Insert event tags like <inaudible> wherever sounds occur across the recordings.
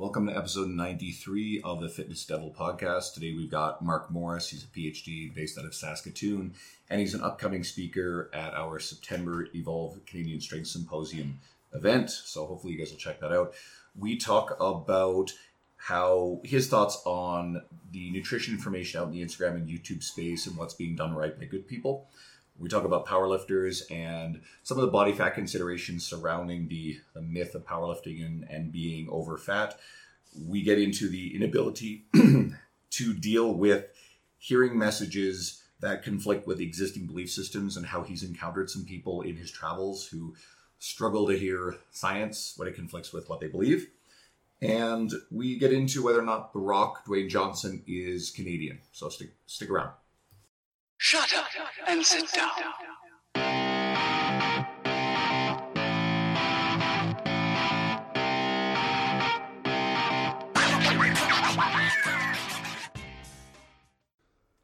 Welcome to episode 93 of the Fitness Devil podcast. Today we've got Mark Morris. He's a PhD based out of Saskatoon, and he's an upcoming speaker at our September Evolve Canadian Strength Symposium event. So hopefully you guys will check that out. We talk about how his thoughts on the nutrition information out in the Instagram and YouTube space and what's being done right by good people. We talk about powerlifters and some of the body fat considerations surrounding the, the myth of powerlifting and, and being over fat. We get into the inability <clears throat> to deal with hearing messages that conflict with existing belief systems and how he's encountered some people in his travels who struggle to hear science when it conflicts with what they believe. And we get into whether or not The Rock, Dwayne Johnson, is Canadian. So stick, stick around. Shut up and sit down.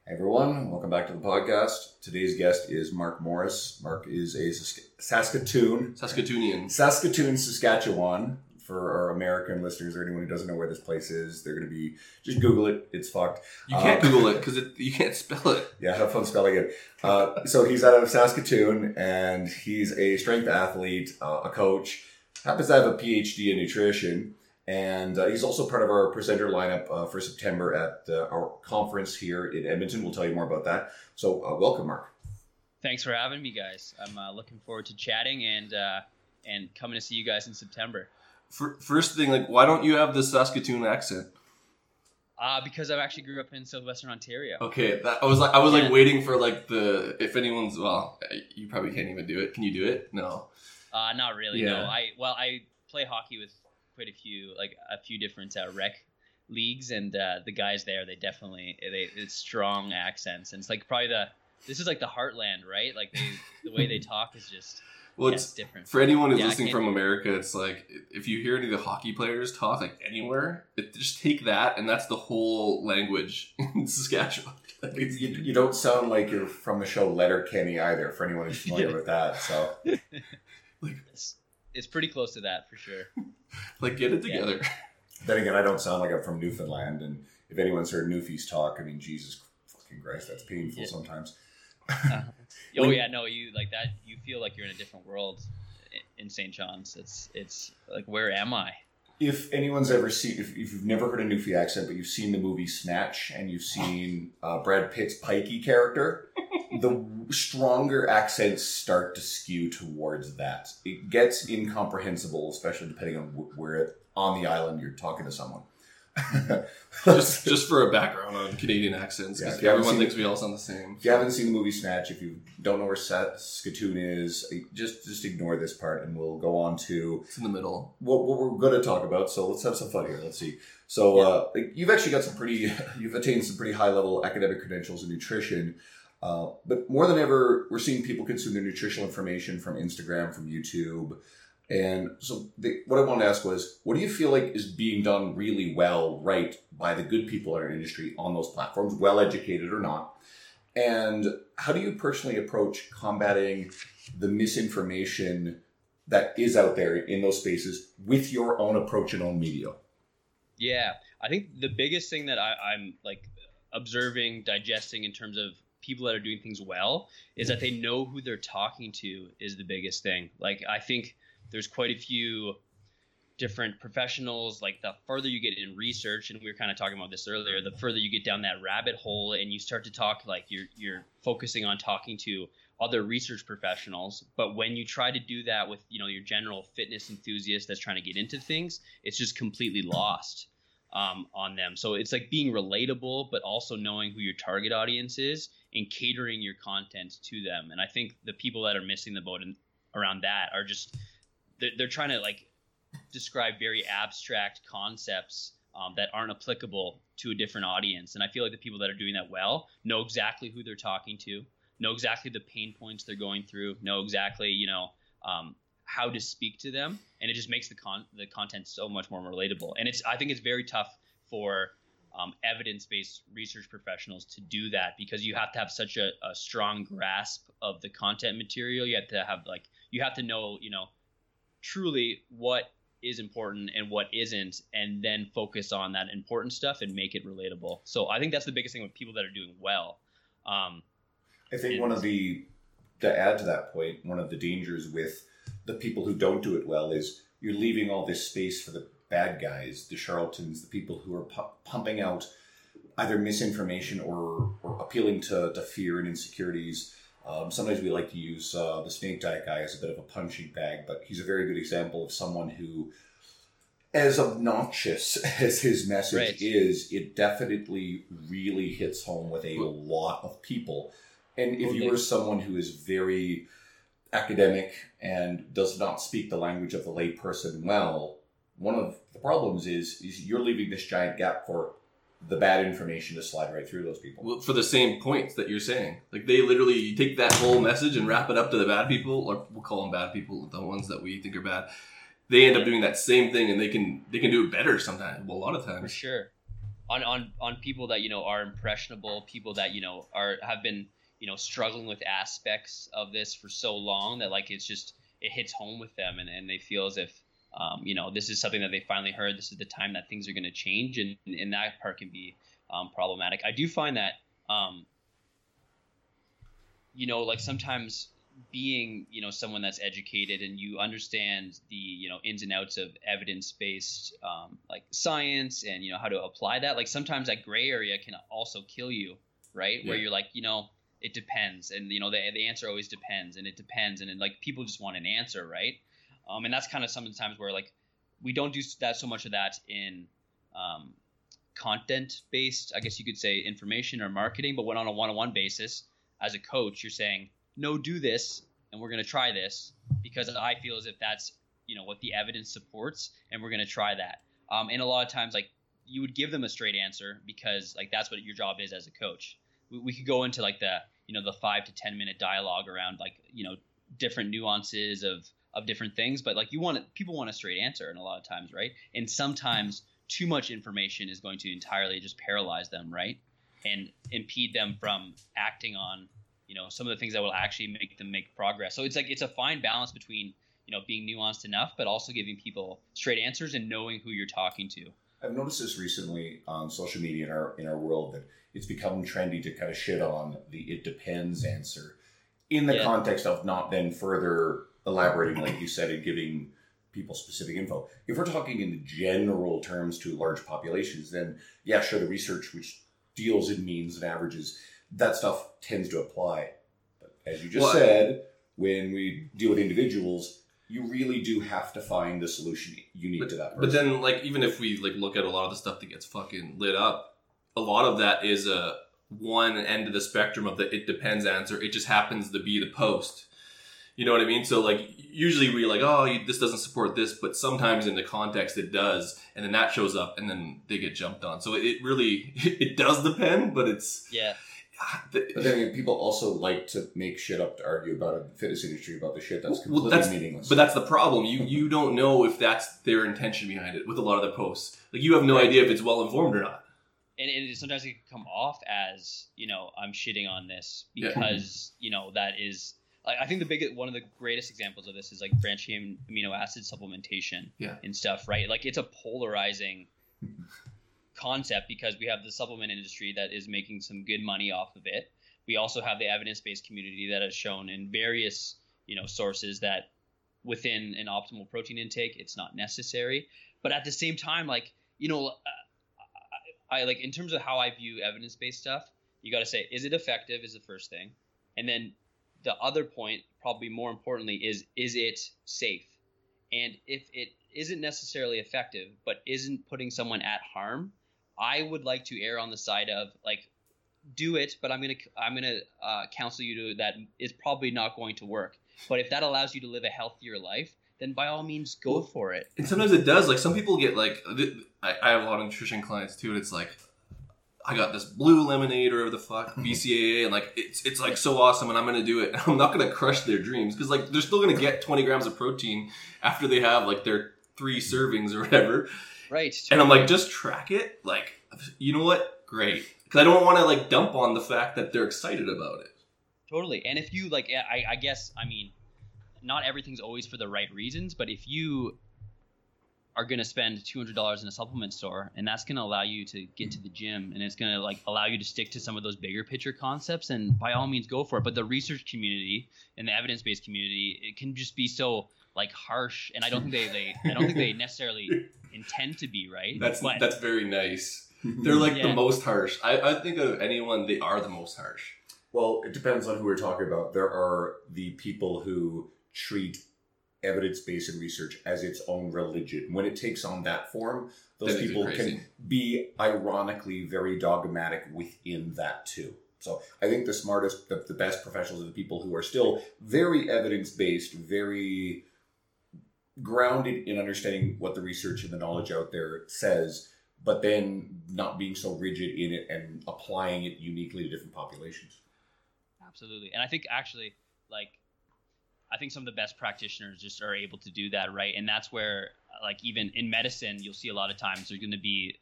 Hey everyone, welcome back to the podcast. Today's guest is Mark Morris. Mark is a Sask- Saskatoon, Saskatoonian. Saskatoon, Saskatchewan. For our American listeners or anyone who doesn't know where this place is, they're going to be just Google it. It's fucked. You can't Uh, Google it <laughs> because you can't spell it. Yeah, have fun spelling it. Uh, so he's out of Saskatoon, and he's a strength athlete, uh, a coach. Happens to have a PhD in nutrition, and uh, he's also part of our presenter lineup uh, for September at uh, our conference here in Edmonton. We'll tell you more about that. So, uh, welcome, Mark. Thanks for having me, guys. I'm uh, looking forward to chatting and uh, and coming to see you guys in September. Fir- First thing, like, why don't you have the Saskatoon accent? Uh, because I actually grew up in southwestern Ontario. Okay, that I was like, I was like waiting for like the if anyone's well, you probably can't even do it. Can you do it? No. Uh, not really. No, Yeah. I well, I play hockey with quite a few, like a few different uh, rec leagues, and uh, the guys there, they definitely they it's strong accents, and it's like probably the this is like the heartland, right? Like they the way they <laughs> talk is just Well, it's it's different. for anyone who's Yeah, listening from. America. It's like if you hear any of the hockey players talk like anywhere, it, just take that, and that's the whole language <laughs> in Saskatchewan. <laughs> Like, You, it's- you, you don't sound like you're from the show Letterkenny either, for anyone who's familiar <laughs> Yeah. with that. So, It's, it's pretty close to that for sure. like get it Yeah. together. then again, I don't sound like I'm from Newfoundland, and if anyone's heard Newfies talk, I mean, Jesus fucking Christ, that's painful Yeah. <laughs> sometimes. oh yeah, no, you like that. You feel like you're in a different world in St. John's. It's it's like where am I? if anyone's ever seen, if, if you've never heard a Newfie accent, but you've seen the movie Snatch and you've seen uh, Brad Pitt's Pikey character, <laughs> the stronger accents start to skew towards that. It gets incomprehensible, especially depending on wh- where on the island you're talking to someone. Just just for a background on Canadian accents, because if everyone thinks we all sound the same. If you haven't seen the movie Snatch, if you don't know where Saskatoon is, just just ignore this part, and we'll go on to It's in the middle. what, what we're going to talk about. So let's have some fun here. Let's see. So uh, you've actually got some pretty, <laughs> you've attained some pretty high level academic credentials in nutrition. Uh, but more than ever, we're seeing people consume their nutritional information from Instagram, from YouTube. And so the, what I wanted to ask was, what do you feel like is being done really well, right, by the good people in our industry on those platforms, well educated or not? And how do you personally approach combating the misinformation that is out there in those spaces with your own approach and own media? Yeah, I think the biggest thing that I, I'm like observing, digesting in terms of people that are doing things well is that they know who they're talking to is the biggest thing. Like I think there's quite a few different professionals like the further you get in research and we were kind of talking about this earlier the further you get down that rabbit hole and you start to talk like you're you're focusing on talking to other research professionals. But when you try to do that with you know your general fitness enthusiast that's trying to get into things it's just completely lost um, on them. So it's like being relatable but also knowing who your target audience is and catering your content to them. And i think the people that are missing the boat in, around that are just they're, they're trying to like describe very abstract concepts um, that aren't applicable to a different audience. And I feel like the people that are doing that well know exactly who they're talking to, know exactly the pain points they're going through, know exactly you know um, how to speak to them, and it just makes the con the content so much more relatable. And it's I think it's very tough for um, evidence-based research professionals to do that because you have to have such a, a strong grasp of the content material. You have to have like you have to know you know truly what is important and what isn't, and then focus on that important stuff and make it relatable. So I think that's the biggest thing with people that are doing well. Um, I think one of the to add to that point, one of the dangers with the people who don't do it well is you're leaving all this space for the bad guys, the charlatans, the people who are pu- pumping out either misinformation or, or appealing to, to fear and insecurities. Um, sometimes we like to use uh, the snake diet guy as a bit of a punching bag, but he's a very good example of someone who, as obnoxious <laughs> as his message Right. is, it definitely really hits home with a lot of people. And if you are someone who is very academic and does not speak the language of the layperson well, one of the problems is is you're leaving this giant gap for the bad information to slide right through those people. Well, for the same points that you're saying. Like they literally take that whole message and wrap it up to the bad people, or we'll call them bad people, the ones that we think are bad. They end up doing that same thing, and they can they can do it better sometimes. Well, a lot of times, for times. sure on on on people that you know are impressionable people that you know are have been you know struggling with aspects of this for so long that like it's just it hits home with them and, and they feel as if um, you know this is something that they finally heard. This is the time that things are going to change and and that part can be um, problematic. I do find that um, you know like sometimes being you know someone that's educated and you understand the you know ins and outs of evidence based um, like science and you know how to apply that like sometimes that gray area can also kill you right? Where you're like you know it depends and you know the, the answer always depends and it depends and like people just want an answer right um, and that's kind of some of the times where like we don't do that so much of that in um, content based i guess you could say information or marketing but when on a one-on-one basis as a coach you're saying no do this and we're going to try this because i feel as if that's you know what the evidence supports and we're going to try that. Um, and a lot of times like you would give them a straight answer because like that's what your job is as a coach. We, we could go into like the you know the five to ten minute dialogue around like you know different nuances of of different things but like you want people want a straight answer and a lot of times right? And sometimes too much information is going to entirely just paralyze them right? And impede them from acting on you know some of the things that will actually make them make progress. So it's like it's a fine balance between you know being nuanced enough but also giving people straight answers and knowing who you're talking to. I've noticed this recently on social media in our in our world that it's become trendy to kind of shit on the "it depends" answer in the Yeah. context of not then further elaborating, like you said, and giving people specific info. If we're talking in general terms to large populations, then yeah, sure, the research which deals in means and averages, that stuff tends to apply. But as you just Well, said, when we deal with individuals, you really do have to find the solution unique to that person. But then, like, even if we like look at a lot of the stuff that gets fucking lit up, a lot of that is a one end of the spectrum of the "it depends" answer. It just happens to be the post. You know what I mean? So, like, usually we're like, oh, you- this doesn't support this, but sometimes in the context it does, and then that shows up, and then they get jumped on. So it really <laughs> it does depend, but it's yeah ah, But then again, people also like to make shit up to argue about a fitness industry about the shit that's Well, completely that's- meaningless. But that's the problem. You <laughs> you don't know if that's their intention behind it with a lot of the posts. Like you have no idea if it's well informed or not. and, and sometimes it can come off as you know I'm shitting on this Yeah. because you know that is I think the biggest one of the greatest examples of this is like branched chain amino acid supplementation Yeah. and stuff right like it's a polarizing concept because we have the supplement industry that is making some good money off of it we also have the evidence-based community that has shown in various you know sources that within an optimal protein intake it's not necessary but at the same time like you know uh, I like in terms of how I view evidence based stuff, you got to say, is it effective? Is the first thing, and then the other point, probably more importantly, is is it safe? And if it isn't necessarily effective, but isn't putting someone at harm, I would like to err on the side of like, do it, but I'm gonna I'm gonna uh, counsel you to that it's probably not going to work. But if that allows you to live a healthier life, then by all means go for it. And sometimes it does. Like some people get like, I, I have a lot of nutrition clients too, and it's like, I got this blue lemonade or whatever the fuck mhm. BCAA, and like it's it's like so awesome, and I'm gonna do it. <laughs> I'm not gonna crush their dreams because like they're still gonna get 20 grams of protein after they have like their three servings or whatever. Right. And I'm like, just track it. Like, you know what? Great, because I don't want to like dump on the fact that they're excited about it. Totally. And if you like, I, I guess, I mean, not everything's always for the right reasons, but if you are going to spend $200 in a supplement store and that's going to allow you to get to the gym and it's going to like allow you to stick to some of those bigger picture concepts and by all means go for it but the research community and the evidence-based community it can just be so like harsh and i don't think they, they i don't think they <laughs> necessarily intend to be right That's but that's very nice. They're like the most harsh. I, I think of anyone, they are the most harsh. Well, it depends on who we're talking about. There are the people who treat evidence based research as its own religion. When it takes on that form, those That people can be ironically very dogmatic within that too. So I think the smartest, the, the best professionals are the people who are still very evidence based, very grounded in understanding what the research and the knowledge out there says, but then not being so rigid in it and applying it uniquely to different populations. absolutely and i think actually like i think some of the best practitioners just are able to do that right? And that's where like even in medicine you'll see a lot of times there's going to be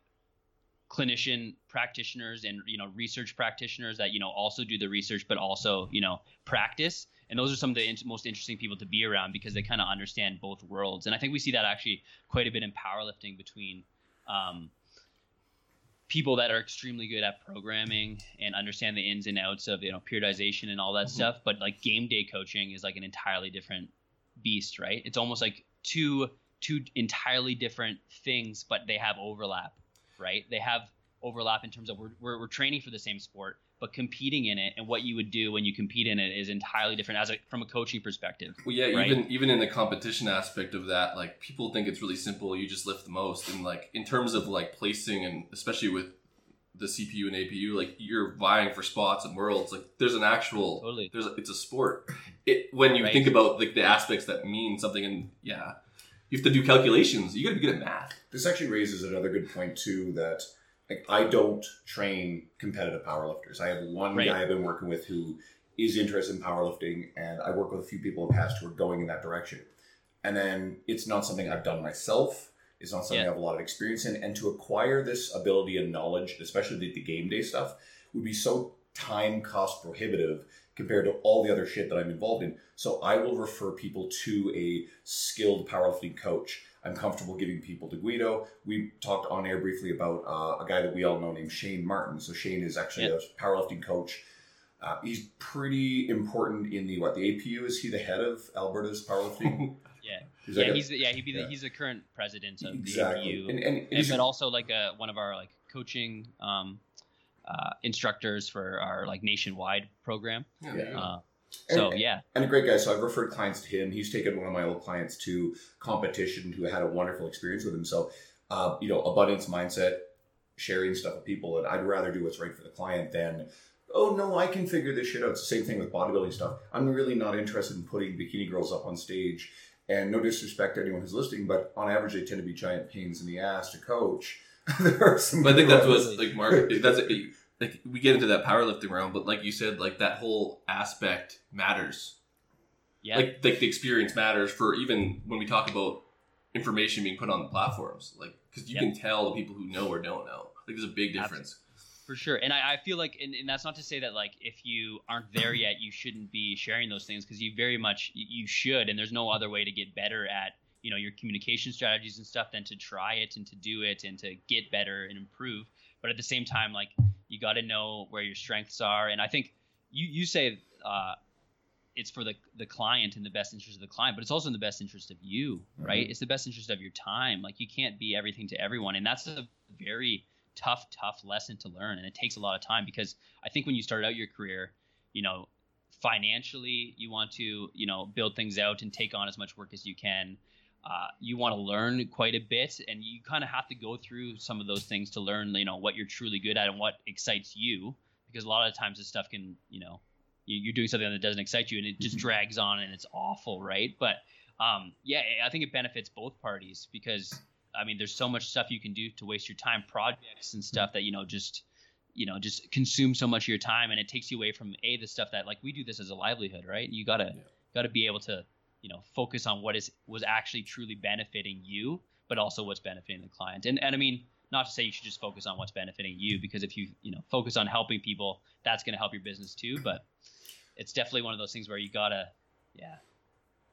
clinician practitioners and you know research practitioners that you know also do the research but also you know practice. And those are some of the in- most interesting people to be around because they kind of understand both worlds. And i think we see that actually quite a bit in powerlifting between um, people that are extremely good at programming and understand the ins and outs of you know periodization and all that mm-hmm. stuff but like game day coaching is like an entirely different beast right? It's almost like two two entirely different things but they have overlap right? They have overlap in terms of we're, we're, we're training for the same sport but competing in it and what you would do when you compete in it is entirely different as a from a coaching perspective Well, yeah, Right. even even in the competition aspect of that, like people think it's really simple. You just lift the most, and like in terms of like placing, and especially with the CPU and APU, like you're vying for spots and worlds. Like there's an actual, Totally. there's a, it's a sport. It when you Right. think about like the aspects that mean something, and yeah, you have to do calculations. You got to be good at math. This actually raises another good point too. That like I don't train competitive powerlifters. I have one Right. guy I've been working with who is interested in powerlifting, and I work with a few people in the past who are going in that direction. And then it's not something I've done myself. It's not something Yeah. I have a lot of experience in. And to acquire this ability and knowledge, especially the, the game day stuff, would be so time cost prohibitive compared to all the other shit that I'm involved in. So I will refer people to a skilled powerlifting coach. I'm comfortable giving people to Guido. We talked on air briefly about uh, a guy that we all know named Shane Martin. So Shane is actually Yeah. a powerlifting coach. Uh, he's pretty important in the what the APU. Is he the head of Alberta's powerlifting? <laughs> yeah He's yeah like a- he's the, yeah he'd be the, yeah. he's the current president of exactly. the APU And, and, and, he's but also like a, one of our like coaching um, uh, instructors for our like nationwide program. Yeah. Yeah. Uh, so And- yeah, and a great guy. So I've referred clients to him. He's taken one of my old clients to competition who had a wonderful experience with him. So, uh, you know, abundance mindset, sharing stuff with people, and I'd rather do what's right for the client than, oh no, I can figure this shit out. It's the same thing with bodybuilding stuff. I'm really not interested in putting bikini girls up on stage. And no disrespect to anyone who's listening, but on average, they tend to be giant pains in the ass to coach. <laughs> there are some. But I think good that's ones. what like Mark. That's like we get into that powerlifting realm, but like you said, like that whole aspect matters. yeah, Like like the experience matters for even when we talk about information being put on the platforms. Like because you Yep. can tell the people who know or don't know. Like there's a big difference. for sure. And I, I feel like, and, and that's not to say that like if you aren't there <clears throat> yet, you shouldn't be sharing those things because you very much you you should. And there's no other way to get better at you know your communication strategies and stuff than to try it and to do it and to get better and improve. But at the same time, like you got to know where your strengths are. And I think you you say uh, it's for the the client in the best interest of the client, but it's also in the best interest of you, right? It's the best interest of your time. Like you can't be everything to everyone, and that's a very tough, tough lesson to learn, and it takes a lot of time because I think when you start out your career, you know, financially you want to you know build things out and take on as much work as you can. Uh, you want to learn quite a bit, and you kind of have to go through some of those things to learn, you know, what you're truly good at and what excites you. Because a lot of times this stuff can, you know, you- you're doing something that doesn't excite you, and it just drags on, and it's awful, right? But um, yeah, I think it benefits both parties because I mean, there's so much stuff you can do to waste your time, projects and stuff that you know just you know just consume so much of your time, and it takes you away from a the stuff that like we do this as a livelihood, right? You gotta Yeah. gotta be able to you know focus on what is was actually truly benefiting you, but also what's benefiting the client. And and I mean, not to say you should just focus on what's benefiting you, because if you you know focus on helping people, that's gonna help your business too. But it's definitely one of those things where you gotta yeah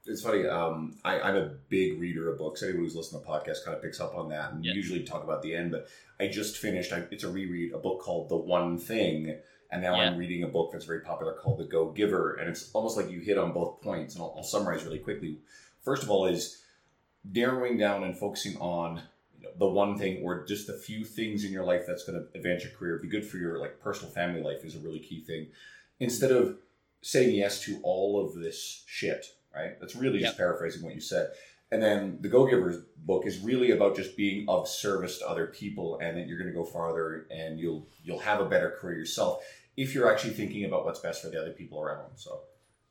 It's funny. Um, I, I'm a big reader of books. Anyone who's listening to podcast kind of picks up on that, and Yeah. usually talk about the end. But I just finished. I, it's a reread. A book called The One Thing, and now I'm reading a book that's very popular called The Go Giver, and it's almost like you hit on both points. And I'll, I'll summarize really quickly. First of all, is narrowing down and focusing on you know, the one thing or just the few things in your life that's going to advance your career, be good for your like personal family life is a really key thing. Instead of saying yes to all of this shit, right? That's really just paraphrasing what you said. And then the Go Givers book is really about just being of service to other people, and that you're going to go farther, and you'll you'll have a better career yourself if you're actually thinking about what's best for the other people around. So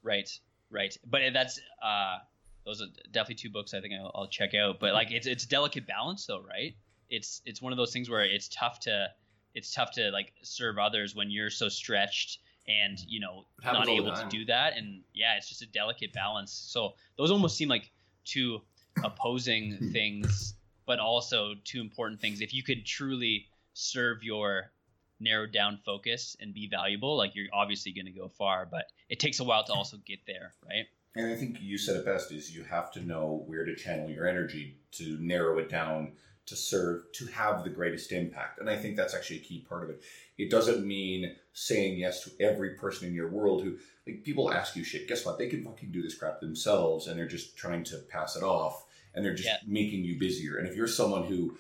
Right, right. But that's uh, those are definitely two books I think I'll, I'll check out. But like it's it's delicate balance though, right? It's it's one of those things where it's tough to it's tough to like serve others when you're so stretched and you know not able to do that. And yeah, it's just a delicate balance. So those almost seem like two opposing <laughs> things, but also two important things. If you could truly serve your narrowed down focus and be valuable, like you're obviously going to go far, but it takes a while to also get there, right? And I think you said it best is you have to know where to channel your energy to narrow it down to serve to have the greatest impact. And I think that's actually a key part of it. It doesn't mean saying yes to every person in your world who like people ask you shit. Guess what? They can fucking do this crap themselves and they're just trying to pass it off and they're just Yeah. making you busier. And if you're someone who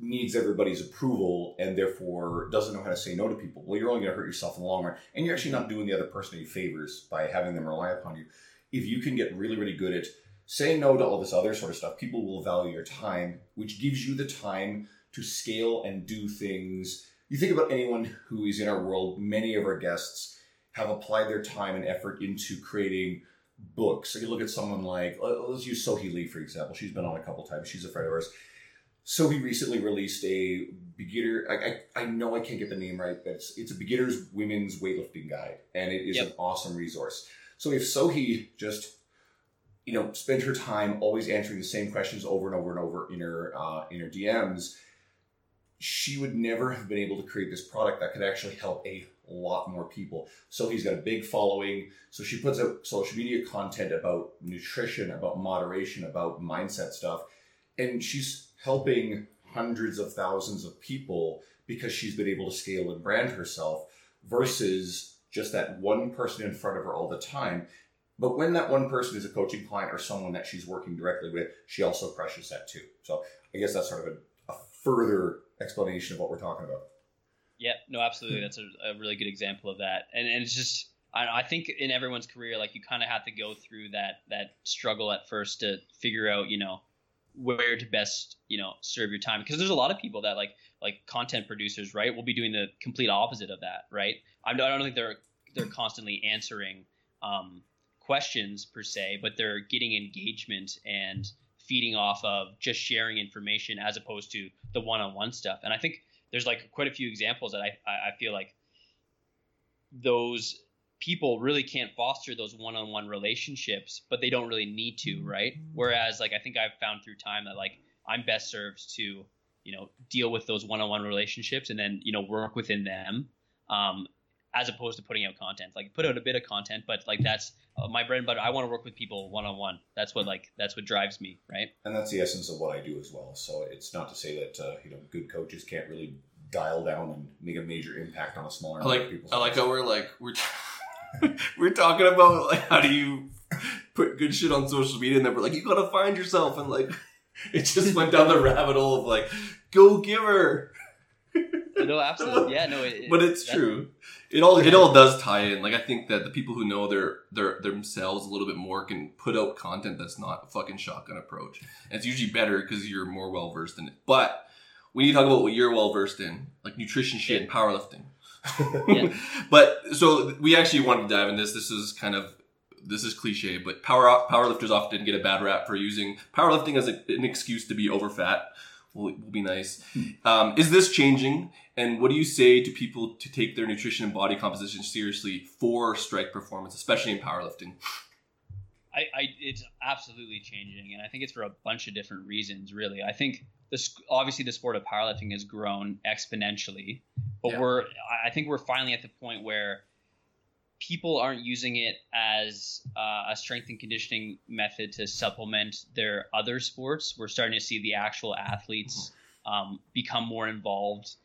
needs everybody's approval and therefore doesn't know how to say no to people, well, you're only going to hurt yourself in the long run. And you're actually not doing the other person any favors by having them rely upon you. If you can get really, really good at saying no to all this other sort of stuff, people will value your time, which gives you the time to scale and do things. You think about anyone who is in our world, many of our guests have applied their time and effort into creating books. So you look at someone like, let- let's use Sohee Lee, for example. She's been on a couple times. She's a friend of ours. Sohee recently released a beginner, I, I, I know I can't get the name right, but it's, it's a beginner's women's weightlifting guide, and it is Yep. an awesome resource. So if Sohee just you know, spent her time always answering the same questions over and over and over in her uh, in her DMs, she would never have been able to create this product that could actually help a lot more people. So he's got a big following. So she puts out social media content about nutrition, about moderation, about mindset stuff, and she's helping hundreds of thousands of people because she's been able to scale and brand herself versus just that one person in front of her all the time. But when that one person is a coaching client or someone that she's working directly with, she also crushes that too. So I guess that's sort of a, a further explanation of what we're talking about. Yeah, no, absolutely. That's a, a really good example of that. And and it's just I, I think in everyone's career, like you kind of have to go through that that struggle at first to figure out, you know, where to best, you know, serve your time. Because there's a lot of people that like like content producers, right, will be doing the complete opposite of that, right? I don't, think they're they're constantly answering um, questions per se, but they're getting engagement and feeding off of just sharing information as opposed to the one-on-one stuff. And I think there's like quite a few examples that I, I I feel like those people really can't foster those one-on-one relationships, but they don't really need to, right? Whereas like I think I've found through time that like I'm best served to, you know, deal with those one-on-one relationships and then, you know, work within them. Um, as opposed to putting out content, like put out a bit of content, but like that's uh, my bread and butter. I want to work with people one on one. That's what like that's what drives me, right? And that's the essence of what I do as well. So it's not to say that uh, you know good coaches can't really dial down and make a major impact on a smaller I number like of people's I like how we're like we're <laughs> <laughs> we're talking about like how do you put good shit on social media and then we're like you gotta find yourself and like <laughs> it just went down the rabbit hole of like go giver No, absolutely, yeah, no, it, but it's true. It all it all does tie in. Like I think that the people who know their their themselves a little bit more can put out content that's not a fucking shotgun approach. And it's usually better because you're more well versed in it. But we need to talk about what you're well versed in like nutrition shit and powerlifting Yeah. <laughs> but so we actually wanted to dive in this. This is kind of this is cliche, but power powerlifters often get a bad rap for using powerlifting as a, an excuse to be over fat. Will, will be nice. Um, is this changing? And what do you say to people to take their nutrition and body composition seriously for strike performance, especially in powerlifting? I, I it's absolutely changing, and I think it's for a bunch of different reasons. Really, I think this obviously the sport of powerlifting has grown exponentially, but Yeah. we're I- think we're finally at the point where people aren't using it as uh, a strength and conditioning method to supplement their other sports. We're starting to see the actual athletes um, become more involved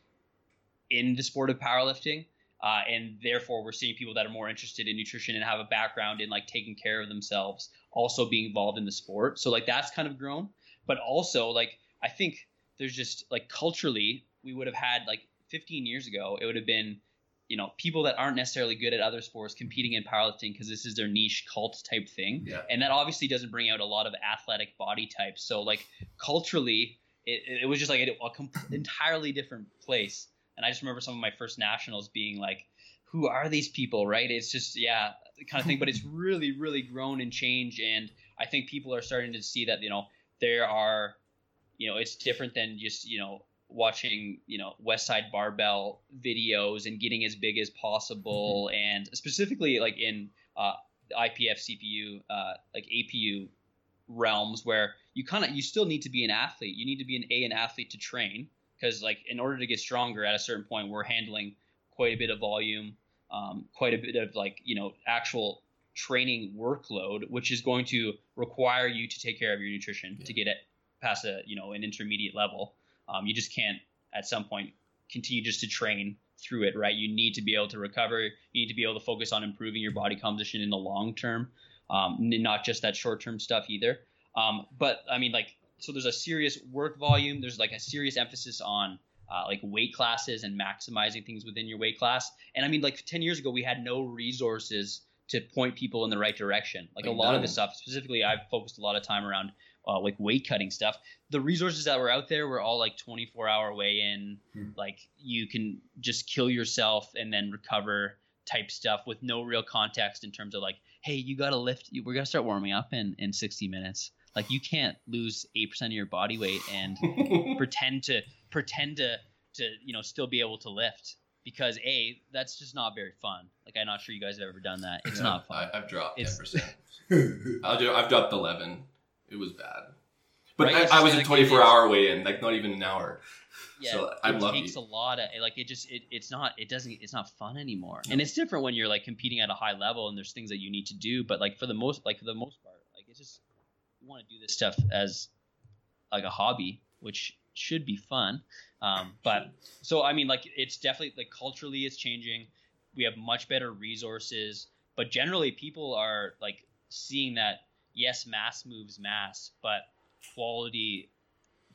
in the sport of powerlifting. Uh, and therefore, we're seeing people that are more interested in nutrition and have a background in like taking care of themselves also being involved in the sport. So like that's kind of grown. But also like I think there's just like culturally we would have had like 15 years ago it would have been you know people that aren't necessarily good at other sports competing in powerlifting because this is their niche cult type thing. Yeah. and that obviously doesn't bring out a lot of athletic body types. So like culturally it, it was just like a, a com- entirely different place. And i just remember some of my first nationals being like who are these people? Right? It's just yeah kind of thing. But it's <laughs> really really grown and changed. And i think people are starting to see that you know there are you know it's different than just you know watching you know west side barbell videos and getting as big as possible. And specifically like in uh, the ipf cpu uh, like apu realms where you kind of you still need to be an athlete. You need to be an a an athlete to train because like in order to get stronger at a certain point we're handling quite a bit of volume um, quite a bit of like you know actual training workload which is going to require you to take care of your nutrition to get it past a you know an intermediate level um, you just can't at some point continue just to train through it right? You need to be able to recover. You need to be able to focus on improving your body composition in the long term um, not just that short term stuff either. Um, but i mean like so there's a serious work volume. There's like a serious emphasis on uh, like weight classes and maximizing things within your weight class. And i mean like 10 years ago we had no resources to point people in the right direction. Like, Like a lot of this stuff specifically i've focused a lot of time around uh, like weight cutting stuff the resources that were out there were all like 24 hour weigh in Hmm. like you can just kill yourself and then recover type stuff with no real context in terms of like hey you gotta lift we're gonna start warming up in in 60 minutes like you can't lose 8% of your body weight and <laughs> pretend to pretend to to you know still be able to lift because a that's just not very fun like i'm not sure you guys have ever done that it's not fun I, I've dropped 10%. <laughs> I'll do, I've dropped eleven. It was bad, but Right, I, I was a twenty four hour weigh in, like not even an hour. yeah, So it I'm lucky. takes a lot of like it just it, it's not it doesn't it's not fun anymore. And it's different when you're like competing at a high level and there's things that you need to do but like for the most like for the most part like it's just you want to do this stuff as like a hobby which should be fun. Um, but so i mean like it's definitely like culturally it's changing. We have much better resources but generally people are like seeing that yes mass moves mass but quality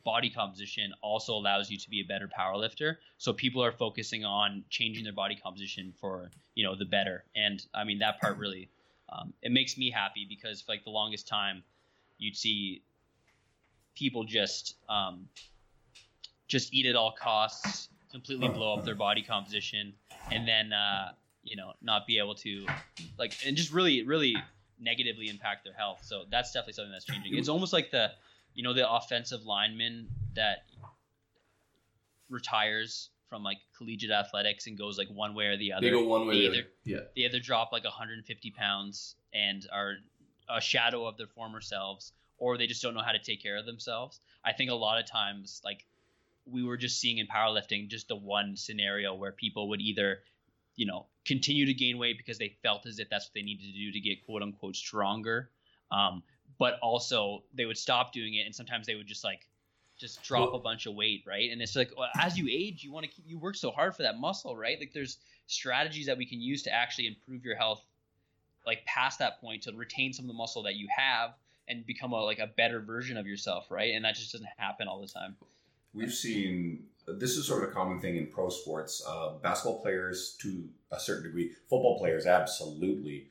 body composition also allows you to be a better power lifter. So people are focusing on changing their body composition for you know the better. And I mean that part really um, it makes me happy because for like the longest time you'd see people just um, just eat at all costs, completely blow up their body composition, and then uh, you know not be able to like and just really really negatively impact their health. So that's definitely something that's changing. It's almost like the you know the offensive lineman that retires from like collegiate athletics and goes like one way or the other. They go one way They or the either other. Yeah. they either drop like 150 pounds and are a shadow of their former selves, or they just don't know how to take care of themselves. I think a lot of times, like we were just seeing in powerlifting, just the one scenario where people would either, you know, continue to gain weight because they felt as if that's what they needed to do to get quote unquote stronger, um, but also they would stop doing it, and sometimes they would just like just drop Well- a bunch of weight, right? And it's like well, as you age, you want to keep you work so hard for that muscle, right? Like there's strategies that we can use to actually improve your health like past that point to retain some of the muscle that you have and become a like a better version of yourself right and that just doesn't happen all the time We've seen this is sort of a common thing in pro sports. Uh, basketball players, to a certain degree, football players, absolutely,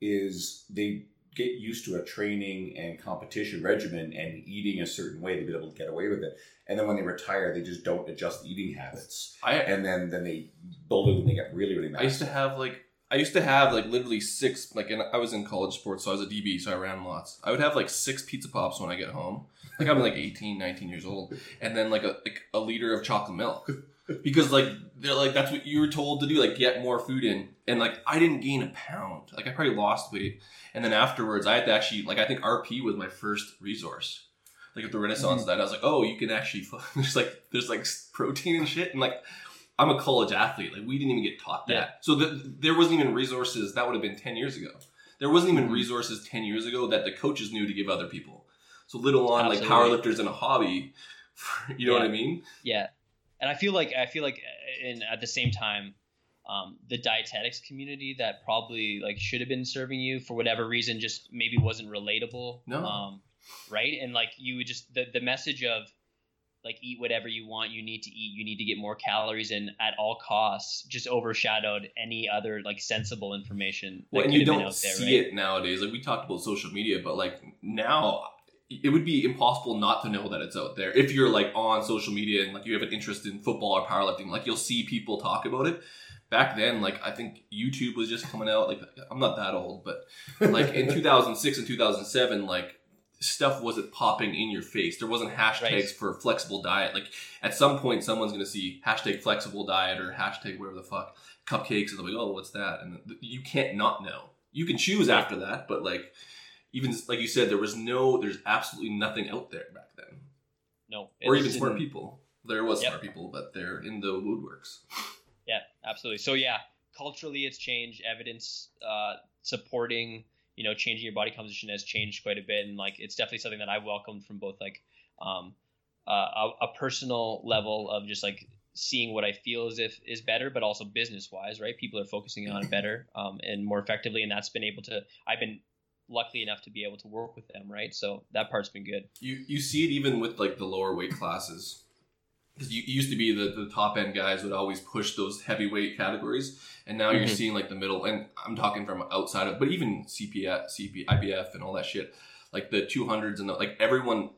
is they get used to a training and competition regimen and eating a certain way to be able to get away with it. And then when they retire, they just don't adjust eating habits, I and then then they build it and they get really really mad. I used to have like I used to have like literally six like and I was in college sports so I was a DB so I ran lots. I would have like six pizza pops when I get home. Like I'm like 18, 19 years old and then like a like a liter of chocolate milk. Because like they're like that's what you were told to do like get more food in and like I didn't gain a pound. Like I probably lost weight and then afterwards I had to actually like I think RP was my first resource. Like at the Renaissance that I was like, "Oh, you can actually <laughs> there's like there's like protein and shit." And like I'm a college athlete. Like we didn't even get taught that. Yeah. So the, there wasn't even resources. That would have been ten years ago. There wasn't even Mhm. resources ten years ago that the coaches knew to give other people. So little on like powerlifters in a hobby. <laughs> You know what I mean? Yeah, and I feel like I feel like, uh, in at the same time, um, the dietetics community that probably like should have been serving you for whatever reason just maybe wasn't relatable. No. Um, right, and like you would just the the message of like eat whatever you want, you need to eat, you need to get more calories and at all costs, just overshadowed any other like sensible information. that Well, and you don't out there, see right? it nowadays. Like we talked about social media, but like now it would be impossible not to know that it's out there. If you're like on social media and like you have an interest in football or powerlifting, like you'll see people talk about it. Back then, like I think YouTube was just coming out. Like I'm not that old, but like in <laughs> 2006 and 2007, like stuff wasn't popping in your face. There wasn't hashtags Right. for flexible diet. Like at some point, someone's gonna see hashtag flexible diet or hashtag whatever the fuck cupcakes, and they'll be, oh, what's that? And you can't not know. You can choose after that, but like even like you said, there was no, there's absolutely nothing out there back then, No, or even smart people. There was Yep. smart people, but they're in the woodworks. Yeah, absolutely. So yeah, culturally it's changed. Evidence uh, supporting you know changing your body composition has changed quite a bit, and like it's definitely something that I welcomed from both like um, uh, a, a personal level of just like seeing what I feel as if is better, but also business wise, right? People are focusing on it <laughs> better um, and more effectively, and that's been able to. I've been lucky enough to be able to work with them, right? So that part's been good. You you see it even with like the lower weight classes. Because you it used to be the, the top end guys would always push those heavyweight categories, and now you're Mhm. seeing like the middle. And I'm talking from outside of, but even CPF, CP, IPF, and all that shit, like the 200s and the, like everyone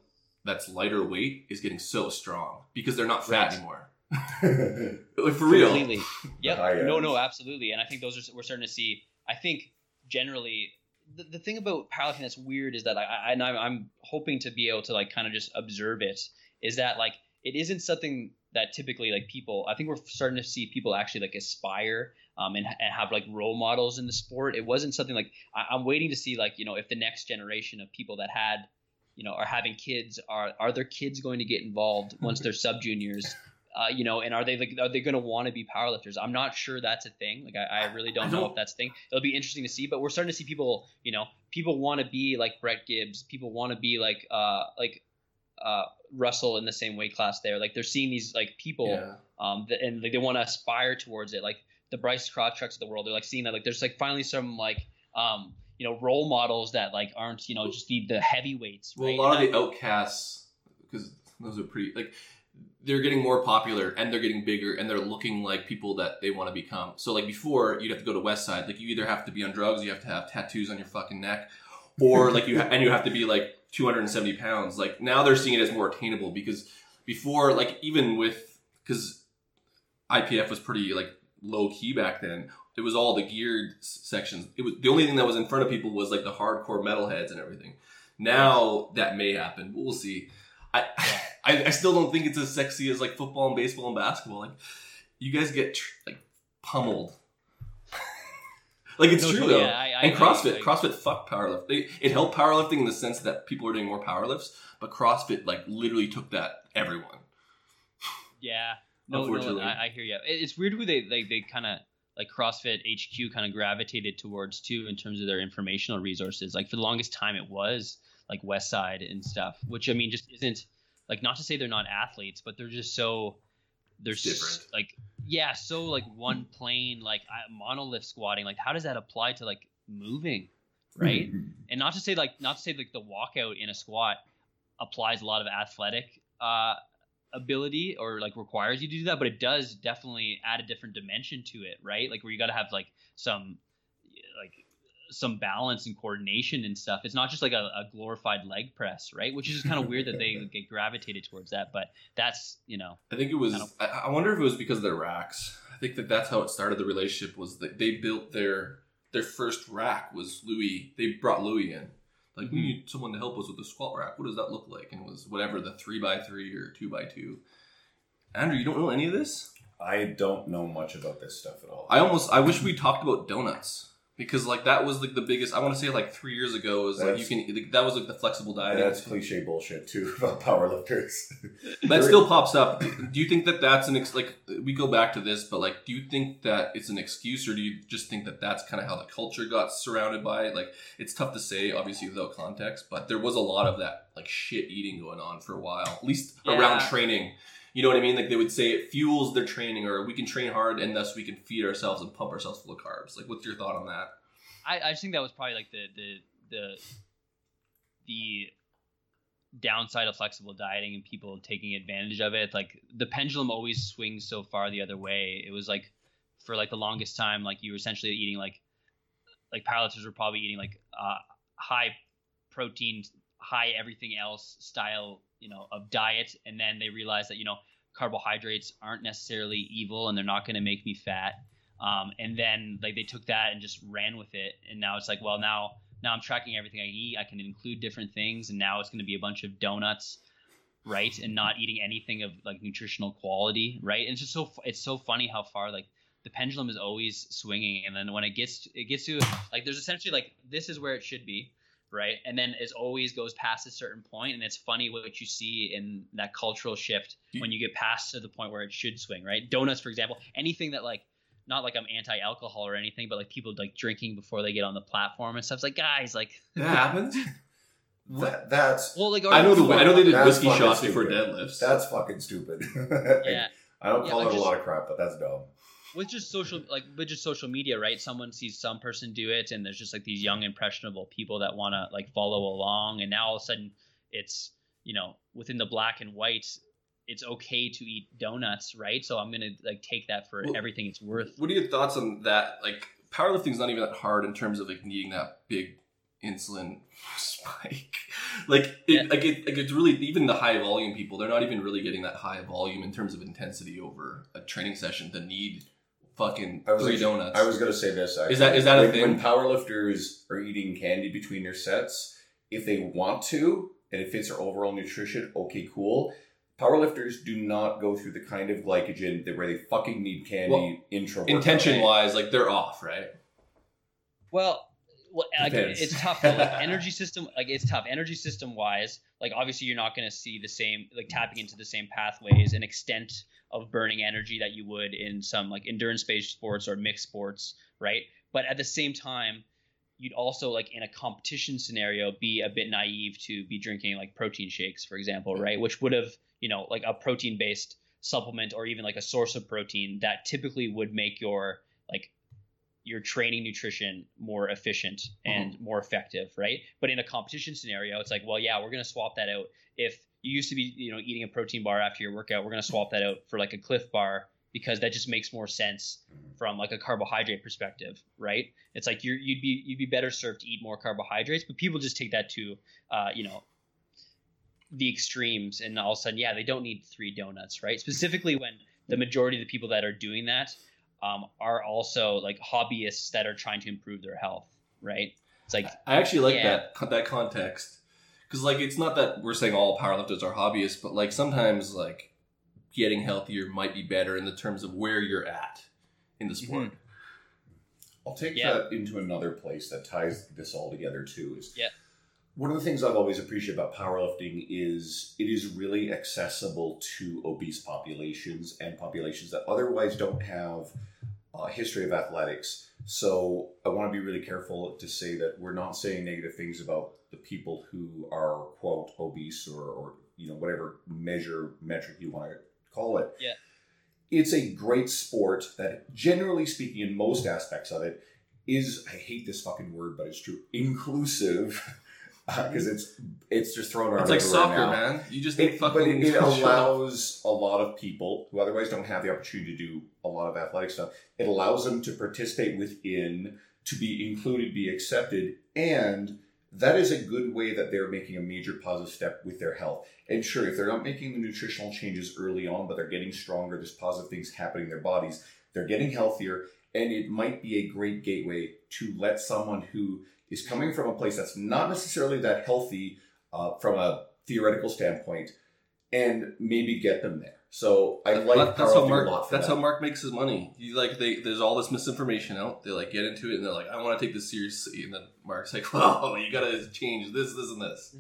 that's lighter weight is getting so strong because they're not fat Right. anymore. <laughs> Like for real. Completely. <laughs> Yep. No, no, absolutely. And I think those are we're starting to see. I think generally the, the thing about powerlifting that's weird is that I, I and I'm, I'm hoping to be able to like kind of just observe it is that like it isn't something that typically like people I think we're starting to see people actually like aspire um, and, and have like role models in the sport. It wasn't something like I, I'm waiting to see like you know if the next generation of people that had you know are having kids are are their kids going to get involved once they're sub juniors uh, you know, and are they like are they going to want to be powerlifters? I'm not sure that's a thing. Like I, I really don't, I know don't- if that's a thing. It'll be interesting to see, but we're starting to see people, you know, people want to be like Brett Gibbs. People want to be like uh like uh Russell in the same weight class there. Like they're seeing these like people Yeah. um that, and like, they want to aspire towards it. Like the Bryce Krawczyks of the world, they're like seeing that like there's like finally some like um you know role models that like aren't you know just the the heavyweights. Well, right? a lot of And the outcasts, because those are pretty like they're getting more popular and they're getting bigger and they're looking like people that they want to become. So like before, you'd have to go to West Side. Like you either have to be on drugs, you have to have tattoos on your fucking neck, or <laughs> like you ha- and you have to be like 270 pounds. Like now they're seeing it as more attainable because before, like even with because IPF was pretty like low key back then. It was all the geared sections. It was the only thing that was in front of people was like the hardcore metalheads and everything. Now that may happen. We'll see. I, I I still don't think it's as sexy as like football and baseball and basketball. Like you guys get tr- like pummeled. <laughs> like it's No, true totally, though. yeah, I- I and CrossFit, like- CrossFit fuck powerlift. They, it helped powerlifting in the sense that people are doing more powerlifts, but CrossFit like literally took that everyone. Yeah. <laughs> No, no, Unfortunately. I, I hear you. It's weird who they they, they kind of like CrossFit HQ kind of gravitated towards too in terms of their informational resources. Like for the longest time, it was like West Side and stuff, which I mean just isn't like not to say they're not athletes, but they're just so they're Different. like yeah, so like one plane like I- monolith squatting. Like how does that apply to like moving, right? and not to say like not to say like the walkout in a squat applies a lot of athletic uh ability or like requires you to do that but it does definitely add a different dimension to it right like where you got to have like some like some balance and coordination and stuff it's not just like a, a glorified leg press right which is kind of weird that they <laughs> get gravitated towards that but that's you know I think it was. I don't- I, I wonder if it was because of their racks. I think that that's how it started. The relationship was that they built their their first rack was Louis. They brought Louis in. Like we Mhm. need someone to help us with the squat rack. What does that look like? And it was whatever the three by three or two by two. Andrew, you don't know any of this? I don't know much about this stuff at all. I almost I wish we talked about donuts. Because like that was like the biggest. I want to say like three years ago was like you can like, that was like the flexible And dieting. that's cliche bullshit too <laughs> about powerlifters. <laughs> that still pops up. Do you think that that's an ex- like we go back to this, but like, do you think that it's an excuse, or do you just think that that's kind of how the culture got surrounded by it? Like, it's tough to say, obviously, without context, but there was a lot of that like shit eating going on for a while, at least around training. You know what I mean? Like they would say it fuels their training, or we can train hard and thus we can feed ourselves and pump ourselves full of carbs. Like, what's your thought on that? I, I just think that was probably like the the the the downside of flexible dieting and people taking advantage of it. Like the pendulum always swings so far the other way. It was like for like the longest time, like you were essentially eating like like powerlifters were probably eating like uh, high protein, high everything else style, you know, of diet, and then they realize that you know carbohydrates aren't necessarily evil and they're not going to make me fat. Um, and then like they took that and just ran with it, and now it's like, well, now now I'm tracking everything I eat. I can include different things, and now it's going to be a bunch of donuts, right? And not eating anything of like nutritional quality, right? And it's just so it's so funny how far like the pendulum is always swinging, and then when it gets it gets to like there's essentially like this is where it should be, right? And then it always goes past a certain point, and it's funny what you see in that cultural shift when you get past to the point where it should swing, right? Donuts, for example, anything that like not like I'm anti-alcohol or anything, but like people like drinking before they get on the platform and stuff. It's like guys, like That happens. <laughs> that, that's well, like I know the I know they did whiskey fucking shots before deadlifts. that's fucking stupid. <laughs> yeah, I don't Yeah, call like it a lot of crap, but that's dumb. With just social like with just social media, right? Someone sees some person do it, and there's just like these young impressionable people that want to like follow along, and now all of a sudden it's you know within the black and white. It's okay to eat donuts, right? So I'm gonna like take that for Well, everything it's worth. What are your thoughts on that? Like powerlifting's not even that hard in terms of like needing that big insulin <laughs> spike. Like it, Yeah. like it, like it's really even the high volume people. They're not even really getting that high volume in terms of intensity over a training session to need fucking I was three actually- donuts. I was going to say this. Actually. Is that- is that a thing? When powerlifters are eating candy between their sets, if they want to and it fits their overall nutrition, okay, cool. Powerlifters do not go through the kind of glycogen that where they fucking need candy Well, intra intention wise, like they're off, right? Well, well like, Depends. it's tough. Like energy system, like it's tough. Energy system wise, like obviously you're not going to see the same, like tapping into the same pathways and extent of burning energy that you would in some like endurance based sports or mixed sports, right? But at the same time, you'd also like in a competition scenario be a bit naive to be drinking like protein shakes, for example, right? Which would have, you know, like a protein based supplement or even like a source of protein that typically would make your like your training nutrition more efficient and more effective, right? But in a competition scenario, it's like, well, yeah, we're gonna swap that out. If you used to be, you know, eating a protein bar after your workout, we're gonna swap that out for like a Clif Bar because that just makes more sense from like a carbohydrate perspective, right? It's like you're, you'd be you'd be better served to eat more carbohydrates, but people just take that to, uh, you know, the extremes, and all of a sudden, yeah, they don't need three donuts, right? Specifically when the majority of the people that are doing that um, are also like hobbyists that are trying to improve their health, right? It's like I actually like Yeah. that that context because like it's not that we're saying all powerlifters are hobbyists, but like sometimes like getting healthier might be better in the terms of where you're at in the sport. I'll take Yeah. that into another place that ties this all together too. Is Yeah. One of the things I've always appreciated about powerlifting is it is really accessible to obese populations and populations that otherwise don't have a history of athletics. So I want to be really careful to say that we're not saying negative things about the people who are quote obese or, or you know whatever measure metric you want to call it. Yeah. It's a great sport that generally speaking in most aspects of it is I hate this fucking word, but it's true. Inclusive. <laughs> <laughs> Because it's it's just thrown around. It's like soccer, now. man. You just It, but it, it allows a lot of people who otherwise don't have the opportunity to do a lot of athletic stuff. It allows them to participate within, to be included, be accepted, and that is a good way that they're making a major positive step with their health. And sure, if they're not making the nutritional changes early on, but they're getting stronger, there's positive things happening in their bodies, they're getting healthier, and it might be a great gateway to let someone who is coming from a place that's not necessarily that healthy uh, from a theoretical standpoint and maybe get them there. So I like that- that's how Mark. a lot for That's that. how Mark makes his money. He like they there's all this misinformation out. They like get into it and they're like, I want to take this seriously, and then Mark's like, <laughs> Whoa, you gotta change this, this, and this.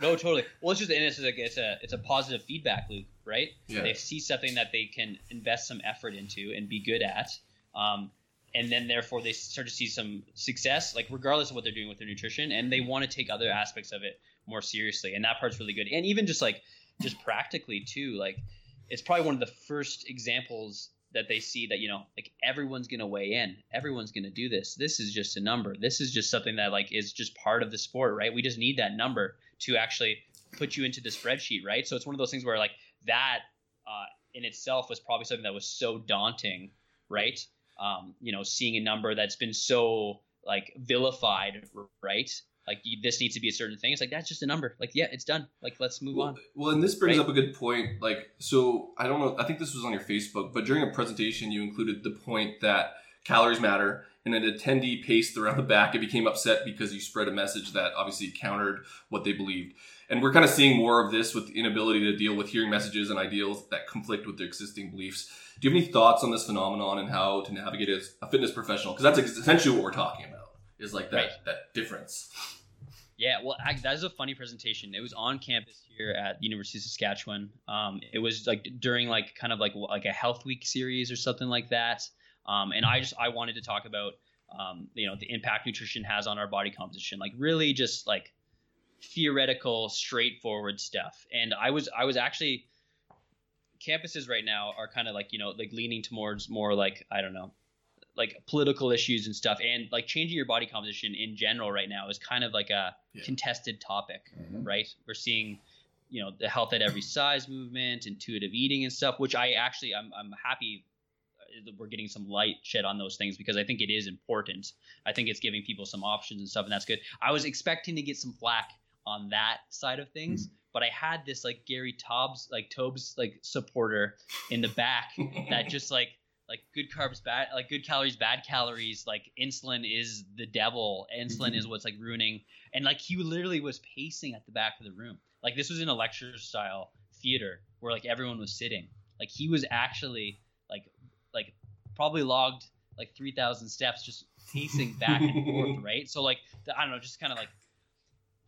No, totally. Well, it's just and it's like it's a it's a positive feedback loop, right? Yeah. They see something that they can invest some effort into and be good at, um, and then therefore they start to see some success, like regardless of what they're doing with their nutrition, and they want to take other aspects of it more seriously, and that part's really good. And even just like just practically too, like it's probably one of the first examples that they see that you know like everyone's gonna weigh in everyone's gonna do this this is just a number this is just something that like is just part of the sport right? We just need that number to actually put you into the spreadsheet right? So it's one of those things where like that uh, in itself was probably something that was so daunting right um, you know seeing a number that's been so like vilified right like you, this needs to be a certain thing it's like that's just a number like yeah it's done like let's move Well, on well, and this brings Right? up a good point. Like, so I don't know. I think this was on your Facebook, but during a presentation, you included the point that calories matter, and an attendee paced around the back and became upset because you spread a message that obviously countered what they believed. And we're kind of seeing more of this with the inability to deal with hearing messages and ideals that conflict with their existing beliefs. Do you have any thoughts on this phenomenon and how to navigate it as a fitness professional? Because that's essentially what we're talking about. Is like that Right. that difference. Yeah, well, I, that is a funny presentation. It was on campus here at the University of Saskatchewan. Um, it was like during like kind of like like a health week series or something like that. Um, and I just I wanted to talk about um, you know the impact nutrition has on our body composition, like really just like theoretical, straightforward stuff. And I was I was actually campuses right now are kind of like you know like leaning towards more like I don't know like political issues and stuff and like changing your body composition in general right now is kind of like a Yeah. contested topic Mhm. right we're seeing you know the health at every size movement intuitive eating and stuff which i actually i'm, I'm happy uh, that we're getting some light shed on those things because i think it is important i think it's giving people some options and stuff and that's good i was expecting to get some flack on that side of things mm-hmm. but i had this like gary Taubes like Taubes like supporter in the back <laughs> that just like like good carbs bad like good calories bad calories like insulin is the devil. Insulin mm-hmm. is what's like ruining and like he literally was pacing at the back of the room. Like this was in a lecture style theater where like everyone was sitting. Like he was actually like like probably logged like 3000 steps just pacing back and forth <laughs> right? So like the, i don't know just kind of like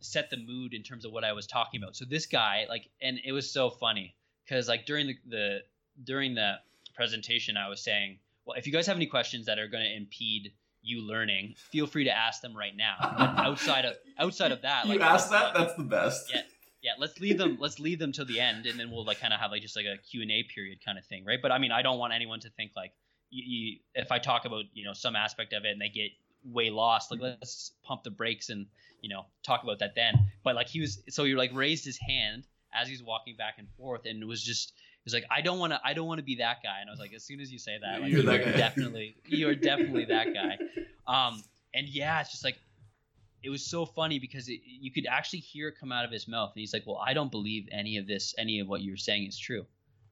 set the mood in terms of what i was talking about so this guy like and it was so funny because like during the, the during the presentation i was saying well if you guys have any questions that are going to impede you learning feel free to ask them right now but <laughs> outside of outside of that you like asked let's- that? Uh, That's the best. Yeah. yeah let's leave them let's leave them till the end and then we'll like kind of have like just like a q&a period kind of thing right but i mean i don't want anyone to think like you, you, if i talk about you know some aspect of it and they get way lost. Like let's pump the brakes and you know talk about that then. But like he was so he like raised his hand as he's walking back and forth and it was just he was like i don't want to i don't want to be that guy. And i was like as soon as you say that like You're you're definitely you're definitely <laughs> that guy. Um and yeah it's just like it was so funny because it, you could actually hear it come out of his mouth. And he's like well i don't believe any of this any of what you're saying is true.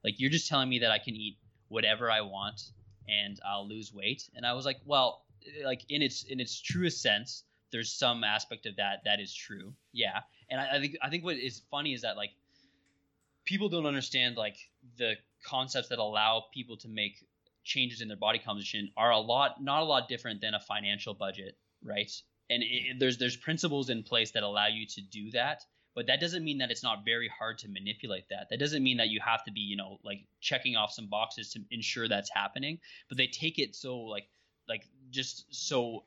Like you're just telling me that i can eat whatever i want and i'll lose weight. And i was like well like in its in its truest sense there's some aspect of that that is true. Yeah. And I, I think i think what is funny is that like people don't understand like the concepts that allow people to make changes in their body composition are a lot not a lot different than a financial budget right? And it, there's there's principles in place that allow you to do that but that doesn't mean that it's not very hard to manipulate that. That doesn't mean that you have to be you know like checking off some boxes to ensure that's happening but they take it so like like just so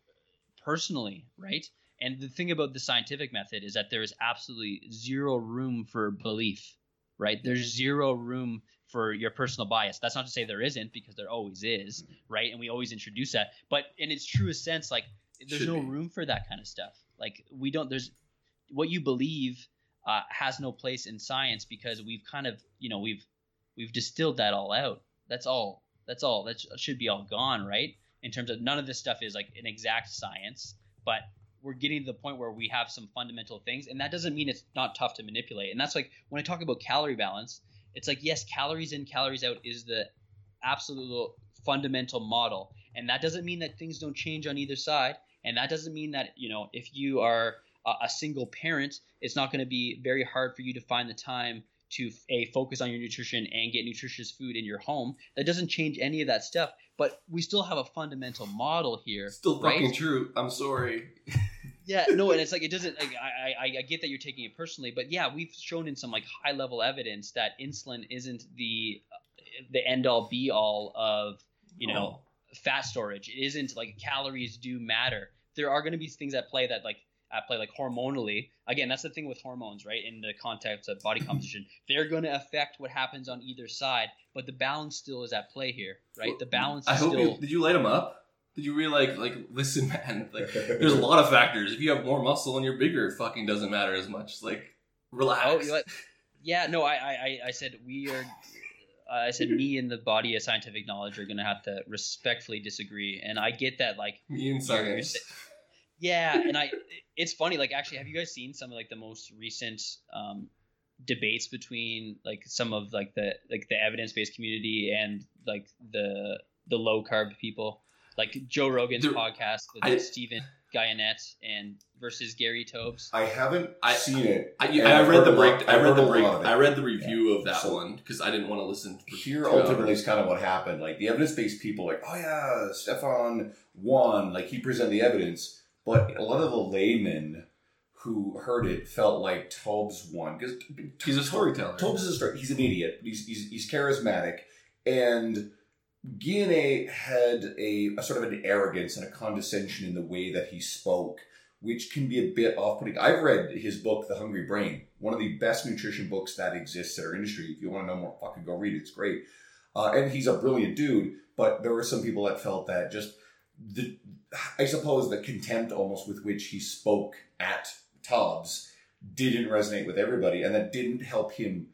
personally right? And the thing about the scientific method is that there is absolutely zero room for belief right? There's zero room for your personal bias. That's not to say there isn't because there always is right? And we always introduce that. But in its truest sense like there's Should no be. room for that kind of stuff. Like we don't there's what you believe uh, has no place in science because we've kind of you know we've we've distilled that all out. That's all. That's all. That should be all gone right in terms of none of this stuff is like an exact science but we're getting to the point where we have some fundamental things and that doesn't mean it's not tough to manipulate. And that's like when i talk about calorie balance it's like yes calories in calories out is the absolute fundamental model and that doesn't mean that things don't change on either side and that doesn't mean that you know if you are a, single parent it's not going to be very hard for you to find the time to a focus on your nutrition and get nutritious food in your home. That doesn't change any of that stuff, but we still have a fundamental model here. Still right? fucking true. I'm sorry. <laughs> Yeah, no, and it's like it doesn't. Like, I, I I get that you're taking it personally, but yeah, we've shown in some like high level evidence that insulin isn't the uh, the end all be all of you know fat storage. It isn't like calories do matter. There are going to be things at play that like at play like hormonally. Again, that's the thing with hormones, right? In the context of body <clears throat> composition, they're going to affect what happens on either side, but the balance still is at play here, right? The balance I is hope still. you did you light them up? Did you really like like <laughs> listen, man? Like <laughs> there's a lot of factors. If you have more muscle and you're bigger, it fucking doesn't matter as much. Like relax. Oh, you know <laughs> yeah. No, I, I, I- I said we are. I said me and the body of scientific knowledge are gonna have to respectfully disagree, and I get that. Like, Me and You're- you're science. Yeah, and I. It's funny. Like, actually, have you guys seen some of like the most recent um, debates between like some of like the like the evidence based community and like the the low carb people, like Joe Rogan's There- podcast with I- Stephan Guyenet and versus Gary Taubes. I haven't I- seen it. I, I I've read the break. lot- I read the break. lot of it. I read the review of that So- one because I didn't want to listen. For Here two ultimately is kind of what happened. Like the evidence-based people, like, oh yeah, Stephan won. Like he presented the evidence, but a lot of the laymen who heard it felt like Taubes won because He's a storyteller. Taubes is a story. He's an idiot. He's, he's he's charismatic, and Guyenet had a, a sort of an arrogance and a condescension in the way that he spoke, which can be a bit off-putting. I've read his book, The Hungry Brain, one of the best nutrition books that exists in our industry. If you want to know more, fucking go read it. It's great. Uh, and he's a brilliant dude, but there were some people that felt that just the, I suppose, the contempt almost with which he spoke at Taubes didn't resonate with everybody, and that didn't help him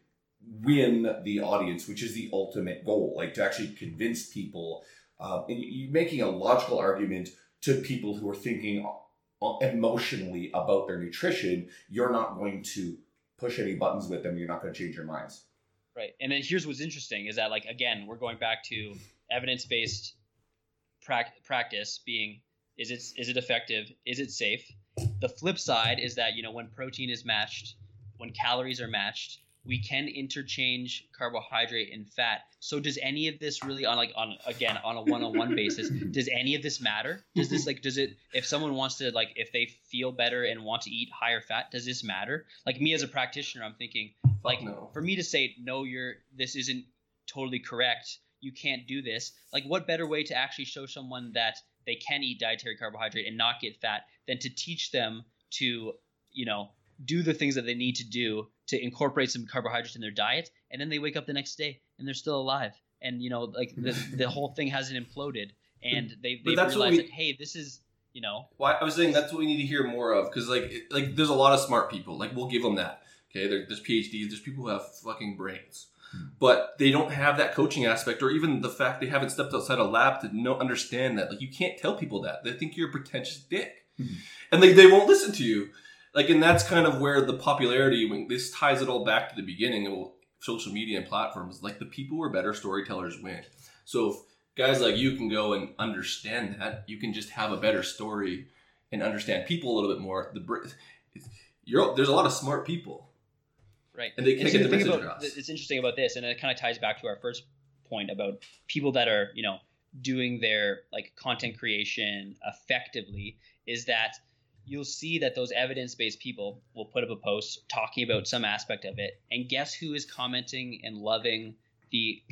win the audience, which is the ultimate goal. Like to actually convince people, uh, and you're making a logical argument to people who are thinking uh, emotionally about their nutrition. You're not going to push any buttons with them. You're not going to change your minds. Right. And then here's what's interesting is that like again, we're going back to evidence-based prac- practice being is it is it effective? Is it safe? The flip side is that, you know, when protein is matched, when calories are matched, we can interchange carbohydrate and fat. So does any of this really on like on again on a one-on-one <laughs> basis, does any of this matter? Does this like does it if someone wants to like if they feel better and want to eat higher fat, does this matter? Like me as a practitioner, I'm thinking like no. for me to say no you're this isn't totally correct you can't do this. Like what better way to actually show someone that they can eat dietary carbohydrate and not get fat than to teach them to you know do the things that they need to do to incorporate some carbohydrates in their diet and then they wake up the next day and they're still alive. And you know like the, <laughs> the whole thing hasn't imploded and they they realized we- that hey this is you know. Why I was saying that's what we need to hear more of because like it- like there's a lot of smart people. Like we'll give them that. Okay there, there's PhDs there's people who have fucking brains but they don't have that coaching aspect or even the fact they haven't stepped outside a lab to know understand that. Like you can't tell people that. They think you're a pretentious dick. Mhm. and they, they won't listen to you. Like and that's kind of where the popularity when this ties it all back to the beginning of social media and platforms like the people who are better storytellers win. So if guys like you can go and understand that you can just have a better story and understand people a little bit more. The you're there's a lot of smart people Right. And they can't get the thing message about, across. It's interesting about this, and it kind of ties back to our first point about people that are, you know, doing their like content creation effectively. Is that you'll see that those evidence-based people will put up a post talking about some aspect of it, and guess who is commenting and loving the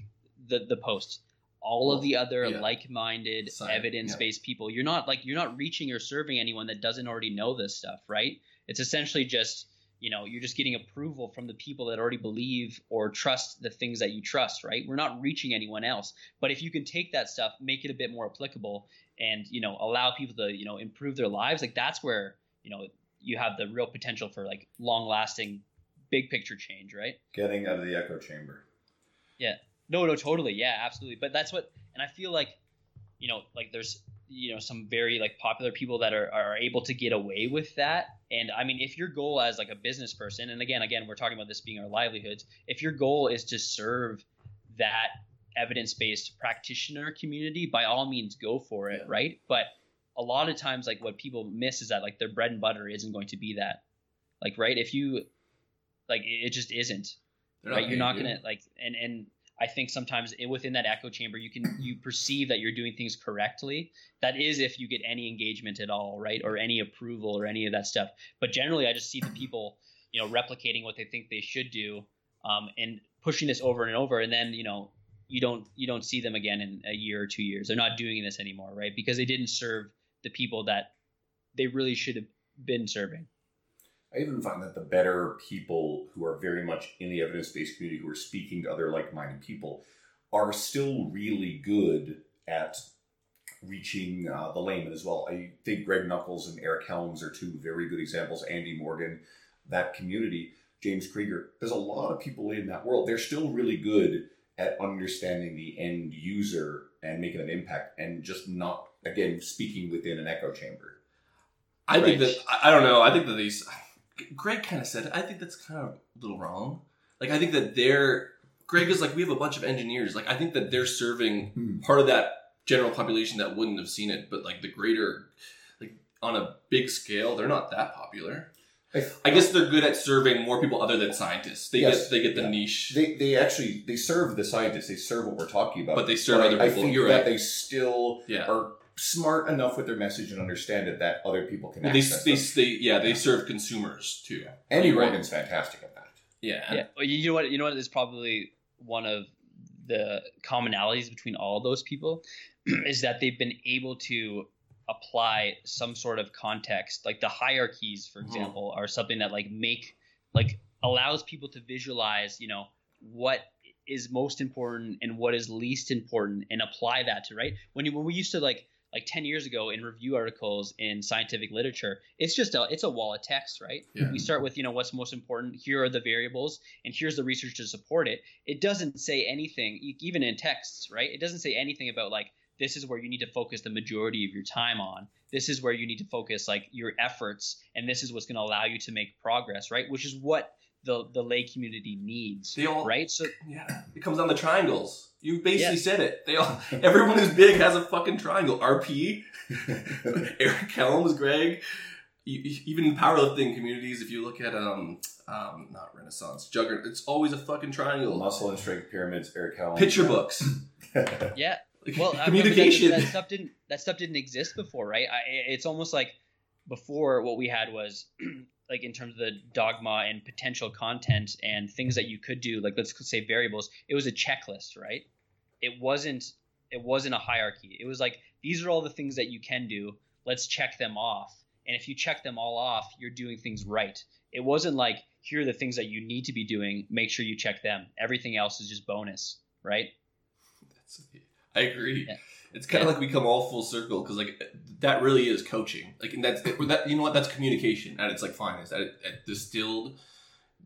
the the post? All of the other Yeah. like-minded, Science, evidence-based people. You're not like you're not reaching or serving anyone that doesn't already know this stuff, right? It's essentially just you know you're just getting approval from the people that already believe or trust the things that you trust right we're not reaching anyone else but if you can take that stuff make it a bit more applicable and you know allow people to you know improve their lives like that's where you know you have the real potential for like long lasting big picture change right Getting out of the echo chamber. Yeah. No, no, totally. Yeah, absolutely. But that's what, and I feel like, you know, like there's, you know, some very like popular people that are, are able to get away with that. And I mean, if your goal as like a business person, and again, again, we're talking about this being our livelihoods, if your goal is to serve that evidence-based practitioner community, by all means, go for it, Yeah. right? But a lot of times, like what people miss is that like their bread and butter isn't going to be that, like, right? If you, like, it it just isn't They're right? You're not gonna like, and and I think sometimes within that echo chamber, you can you perceive that you're doing things correctly. That is if you get any engagement at all, right, or any approval or any of that stuff. But generally, I just see the people, you know, replicating what they think they should do, um, and pushing this over and over, and then you know. You don't you don't see them again in a year or two years. They're not doing this anymore, right? Because they didn't serve the people that they really should have been serving. I even find that the better people who are very much in the evidence based community, who are speaking to other like minded people, are still really good at reaching uh, the layman as well. I think Greg Nuckols and Eric Helms are two very good examples. Andy Morgan, that community, James Krieger. There's a lot of people in that world. They're still really good at understanding the end user and making an impact and just not, again, speaking within an echo chamber. I think that I don't know. I think that these Greg kind of said it. I think that's kind of a little wrong. Like I think that they're Greg is like we have a bunch of engineers. Like I think that they're serving Hmm. part of that general population that wouldn't have seen it, but like the greater, like on a big scale, they're not that popular. I guess they're good at serving more people other than scientists. They Yes. get they get the Yeah. niche. They, they actually they serve the scientists. They serve what we're talking about. But they serve I- other I, people. think You're that right. they still Yeah. are smart enough with their message and understand it that other people can they, access they, them. they, yeah, they serve consumers too. Andy You're right. Morgan's fantastic at that. Yeah. Yeah, well, you know what? You know what is probably one of the commonalities between all those people <clears throat> is that they've been able to apply some sort of context, like the hierarchies, for Mhm. example, are something that like make like allows people to visualize, you know, what is most important and what is least important, and apply that to right when you when we used to like like 10 years ago in review articles in scientific literature it's just a it's a wall of text right? Yeah. we start with you know what's most important here are the variables and here's the research to support it. It doesn't say anything even in texts right? It doesn't say anything about like this is where you need to focus the majority of your time on. This is where you need to focus like your efforts and this is what's going to allow you to make progress right? Which is what the the lay community needs They all- right so Yeah, it comes down to triangles. You basically Yes. said it. They all, <laughs> everyone who's big has a fucking triangle. RP, <laughs> Eric Helms, Greg, even in powerlifting communities. If you look at um um not Renaissance Juggernaut, it's always a fucking triangle. Muscle and strength pyramids, Eric Helms. Picture books, <laughs> yeah Like, well I mean, communication. that, that stuff didn't that stuff didn't exist before right I, it's almost like before what we had was like in terms of the dogma and potential content and things that you could do like let's say variables it was a checklist right? It wasn't it wasn't a hierarchy. It was like these are all the things that you can do. Let's check them off. And if you check them all off you're doing things right. It wasn't like here are the things that you need to be doing. Make sure you check them. Everything else is just bonus right? That's- I agree. Yeah. It's kind of Yeah. like we come all full circle because like that really is coaching. Like and that's that you know what that's communication at its like finest. At, at distilled,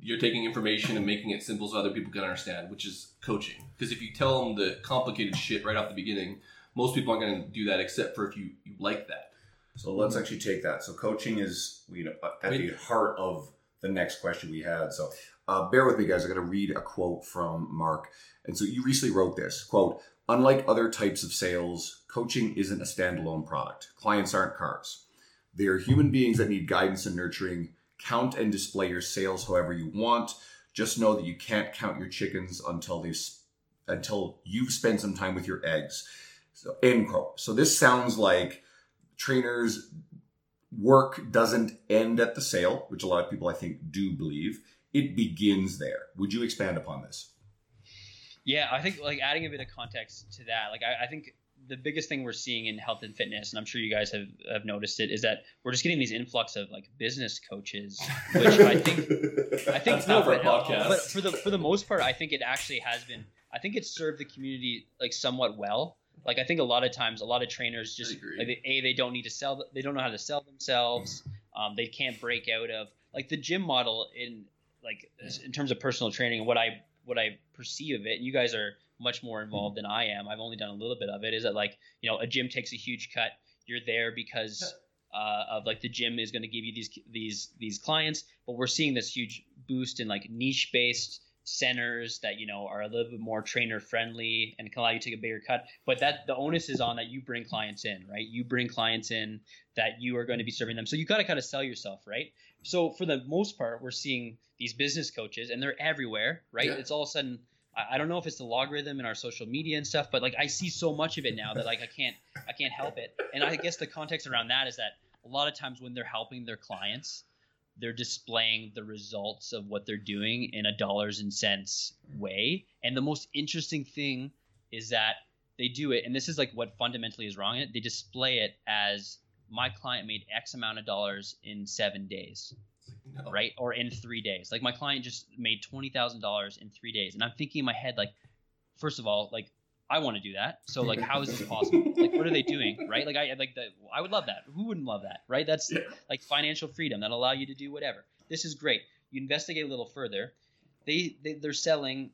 you're taking information and making it simple so other people can understand, which is coaching. Because if you tell them the complicated shit right off the beginning, most people aren't going to do that except for if you you like that. So let's actually take that. So coaching is you know at the heart of the next question we had. So uh, bear with me, guys. I'm going to read a quote from Mark. And so you recently wrote this quote: "Unlike other types of sales, coaching isn't a standalone product. Clients aren't cars. They are human beings that need guidance and nurturing. Count and display your sales however you want. Just know that you can't count your chickens until they until you've spent some time with your eggs." So end quote. So this sounds like trainers work doesn't end at the sale, which a lot of people I think do believe. It begins there. Would you expand upon this? Yeah, I think like adding a bit of context to that, like I, I think the biggest thing we're seeing in health and fitness, and I'm sure you guys have, have noticed it, is that we're just getting these influx of like business coaches, which I think I think That's not for a but, podcast. but for the for the most part, I think it actually has been. I think it's served the community like somewhat well. Like I think a lot of times, a lot of trainers just like, they, a they don't need to sell. They don't know how to sell themselves. Um, they can't break out of like the gym model in like in terms of personal training and what I what I perceive of it. And you guys are much more involved than I am. I've only done a little bit of it. Is that like you know a gym takes a huge cut. You're there because uh, of like the gym is going to give you these these these clients, but we're seeing this huge boost in like niche based centers that you know are a little bit more trainer friendly and can allow you to take a bigger cut but that the onus is on that you bring clients in right you bring clients in that you are going to be serving them so you got to kind of sell yourself right so for the most part we're seeing these business coaches and they're everywhere right Yeah. it's all of a sudden I I don't know if it's the logarithm in our social media and stuff, but like I see so much of it now that like I can't I can't help it. And I guess the context around that is that a lot of times when they're helping their clients, they're displaying the results of what they're doing in a dollars and cents way. And the most interesting thing is that they do it, and this is like what fundamentally is wrong in it. They display it as my client made X amount of dollars in seven days No. right? Or in three days. Like my client just made twenty thousand dollars in three days, and I'm thinking in my head, like, first of all, like I want to do that. So like, how is this <laughs> possible? like, what are they doing, right? Like I like that. I would love that. Who wouldn't love that, right? That's Yeah. like financial freedom that allow you to do whatever. This is great. You investigate a little further. They, they they're selling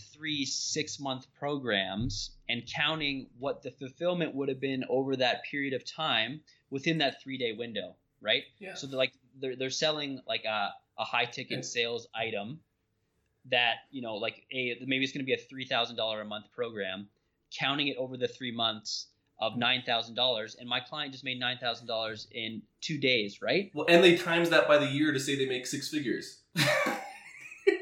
three six month programs and counting what the fulfillment would have been over that period of time within that three day window, right? Yeah. So they're like they're they're selling like a, a high ticket sales item that you know like a maybe it's going to be a three thousand dollar a month program, counting it over the three months of nine thousand dollars, and my client just made nine thousand dollars in two days, right? Well, and they times that by the year to say they make six figures. <laughs>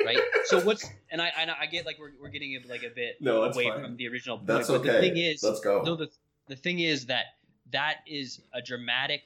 Right. so what's and I and I get like we're we're getting like a bit No, away fine. from the original point, That's but okay. the thing is, Let's go. no, the the thing is that that is a dramatic.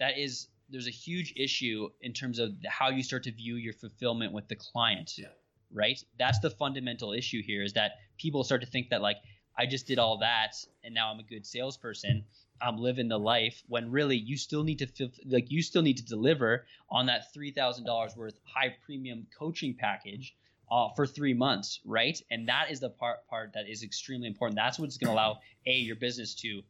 That is there's a huge issue in terms of how you start to view your fulfillment with the client. Yeah. Right. That's the fundamental issue here. Is that people start to think that like I just did all that and now I'm a good salesperson. I'm living the life when really you still need to feel like you still need to deliver on that three thousand dollars worth high premium coaching package uh, for three months, right? And that is the part part that is extremely important. That's what's going to allow a your business to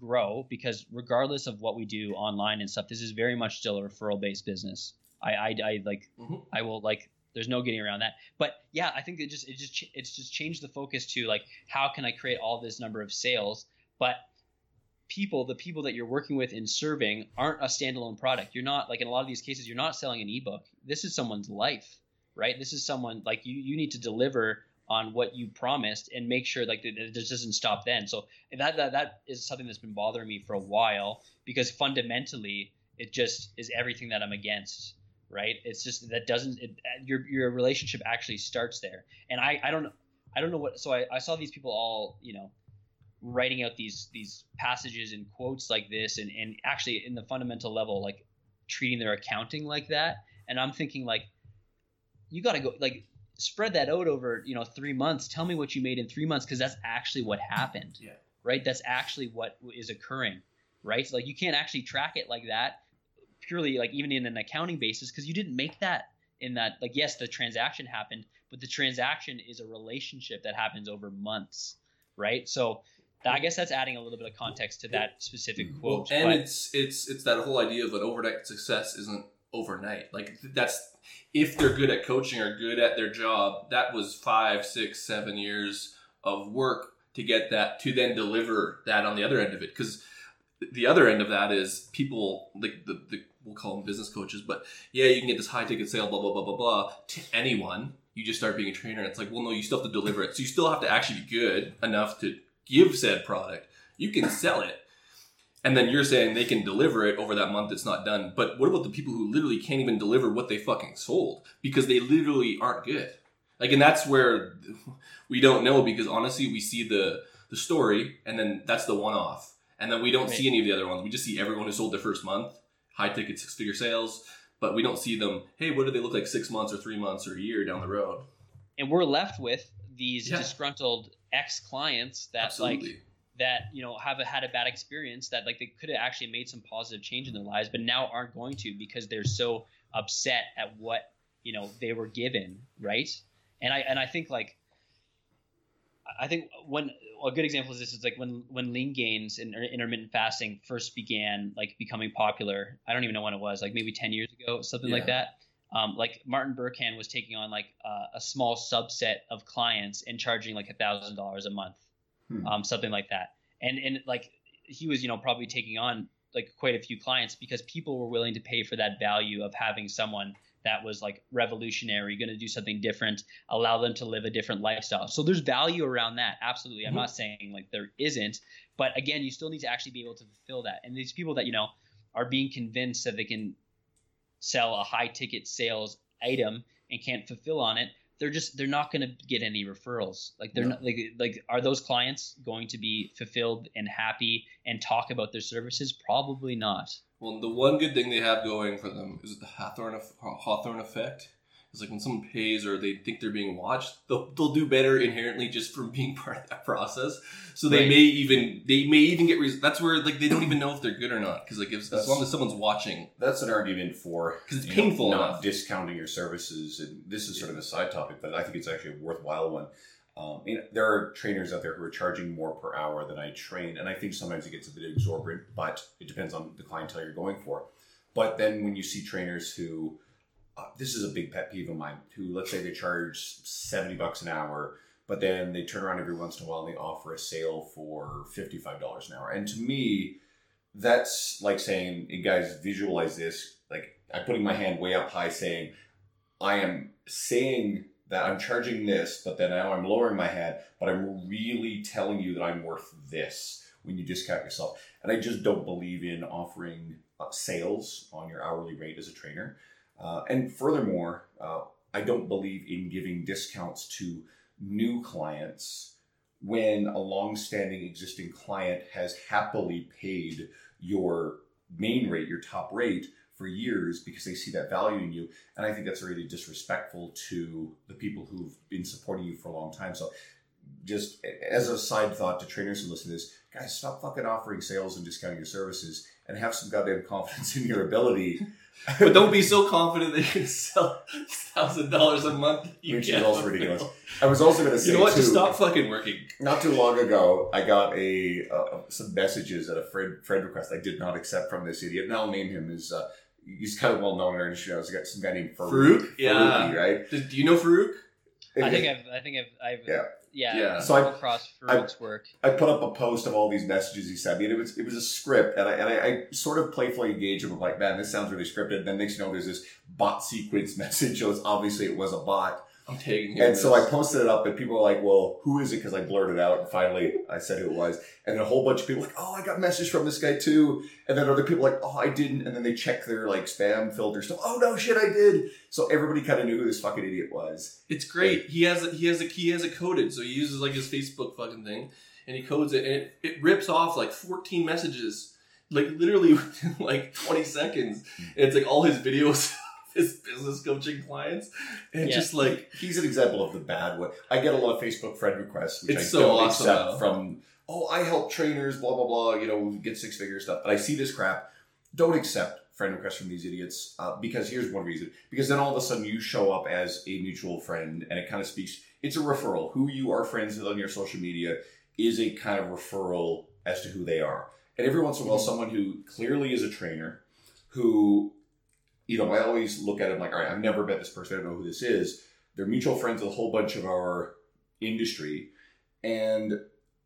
grow because regardless of what we do online and stuff, this is very much still a referral based business. I, I, I like Mhm. I will like there's no getting around that. But yeah, I think it just it just it's just changed the focus to like how can I create all this number of sales, but people the people that you're working with and serving aren't a standalone product. You're not like in a lot of these cases you're not selling an ebook. This is someone's life, right? This is someone like you you need to deliver on what you promised and make sure like it just doesn't stop then. So that, that that is something that's been bothering me for a while because fundamentally it just is everything that I'm against right it's just that doesn't it, uh, your your relationship actually starts there and i i don't i don't know what so I, I saw these people all you know writing out these these passages and quotes like this and and actually in the fundamental level like treating their accounting like that. And i'm thinking like you got to go like spread that out over you know three months. Tell me what you made in three months because that's actually what happened Yeah. right? That's actually what is occurring right? So like you can't actually track it like that purely like even in an accounting basis because you didn't make that in that like yes the transaction happened but the transaction is a relationship that happens over months right? So i guess that's adding a little bit of context to that specific Well, quote and but- it's it's it's that whole idea of an overnight success isn't overnight. Like that's if they're good at coaching or good at their job, that was five, six, seven years of work to get that to then deliver that on the other end of it. Because the other end of that is people like the, the we'll call them business coaches, but yeah, you can get this high ticket sale, blah blah blah blah blah to anyone. You just start being a trainer, and it's like, well, no, you still have to deliver it. So you still have to actually be good enough to give said product. You can sell it, and then you're saying they can deliver it over that month it's not done. But what about the people who literally can't even deliver what they fucking sold because they literally aren't good? Like, and that's where we don't know because honestly, we see the the story, and then that's the one off, and then we don't see any of the other ones. We just see everyone who sold their first month, high ticket six figure sales, but we don't see them. Hey, what do they look like six months or three months or a year down the road? and we're left with these Yeah. disgruntled ex clients that like that you know have a, had a bad experience that like they could have actually made some positive change in their lives but now aren't going to because they're so upset at what you know they were given right? And i and i think like i think when a good example is this is like when when Leangains and intermittent fasting first began like becoming popular i don't even know when it was like maybe 10 years ago something like that um, like Martin Berkhan was taking on like uh, a small subset of clients and charging like a thousand dollars a month, Hmm. um, something like that. And and like he was you know probably taking on like quite a few clients because people were willing to pay for that value of having someone that was like revolutionary, going to do something different, allow them to live a different lifestyle. So there's value around that. Absolutely. I'm Mhm. not saying like there isn't, but again, you still need to actually be able to fulfill that. And these people that, you know, are being convinced that they can sell a high ticket sales item and can't fulfill on it, they're just they're not going to get any referrals. Like they're No. not like like are those clients going to be fulfilled and happy and talk about their services? Probably not. Well, the one good thing they have going for them is the Hawthorne, Hawthorne effect. It's like when someone pays or they think they're being watched, they'll, they'll do better inherently just from being <laughs> part of that process. So they Right. may even they may even get res- that's where like they don't even know if they're good or not because like if, as long as someone's watching, That's an argument for 'Cause it's you know, painful not enough. discounting your services. And this is sort of a side topic, but I think it's actually a worthwhile one. Um, know, there are trainers out there who are charging more per hour than I train, and I think sometimes it gets a bit exorbitant. But it depends on the clientele you're going for. But then when you see trainers who, uh, this is a big pet peeve of mine, who let's say they charge seventy bucks an hour, but then they turn around every once in a while and they offer a sale for fifty five dollars an hour, and to me, that's like saying, guys, visualize this. Like I'm putting my hand way up high saying, I am saying that I'm charging this, but then now I'm lowering my hand, but I'm really telling you that I'm worth this when you discount yourself. And I just don't believe in offering uh, sales on your hourly rate as a trainer. Uh, and furthermore, uh, I don't believe in giving discounts to new clients when a long-standing existing client has happily paid your main rate, your top rate for years because they see that value in you. And I think that's really disrespectful to the people who've been supporting you for a long time. So just as a side thought to trainers who listen to this, guys, stop fucking offering sales and discounting your services and have some goddamn <laughs> confidence in your ability. But don't be so confident that you can sell thousand dollars a month. You Which is also ridiculous. I was also going to say, You know what? too, Just stop fucking working. not too long ago, I got a uh, some messages at a friend friend request I did not accept from this idiot, and I'll name him as uh, he's kind of well known in our industry. I was got some guy named Farouk, Farouk? Yeah. Farouki, right? Do do you know Farouk? I think I've I think I've I've Yeah. Yeah, Yeah. So I- come across I- Farouk's work. I put up a post of all these messages he sent me, and it was it was a script, and I and I, I sort of playfully engaged him. I'm like, man, this sounds really scripted. And then next you know, there's this bot sequence <laughs> message. So it's obviously it was a bot. I'm tagging him. And in so I posted it up, and people were like, "Well, who is it?" Because I blurted out, and finally I said who it was. And then a whole bunch of people like, "Oh, I got a message from this guy too." And then other people like, "Oh, I didn't." And then they check their like spam filter stuff. Oh no, shit, I did. So everybody kind of knew who this fucking idiot was. It's great. He has it. He has it. He has it coded. So he uses like his Facebook fucking thing, and he codes it, and it, it rips off like 14 messages, like literally <laughs> within like 20 seconds. And it's like all his videos, of <laughs> his business coaching clients, and Yeah. just like He's an example of the bad one. I get a lot of Facebook friend requests, which It's I so don't awesome, accept though. from. Oh, I help trainers, blah blah blah. You know, get six figure stuff. But I see this crap. Don't accept friend requests from these idiots uh, because here's one reason. Because then all of a sudden you show up as a mutual friend, and it kind of speaks. It's a referral. Who you are friends with on your social media is a kind of referral as to who they are. And every once in a while, Mhm. someone who clearly is a trainer, who, you know, I always look at it like, all right, I've never met this person. I don't know who this is. They're mutual friends with a whole bunch of our industry, and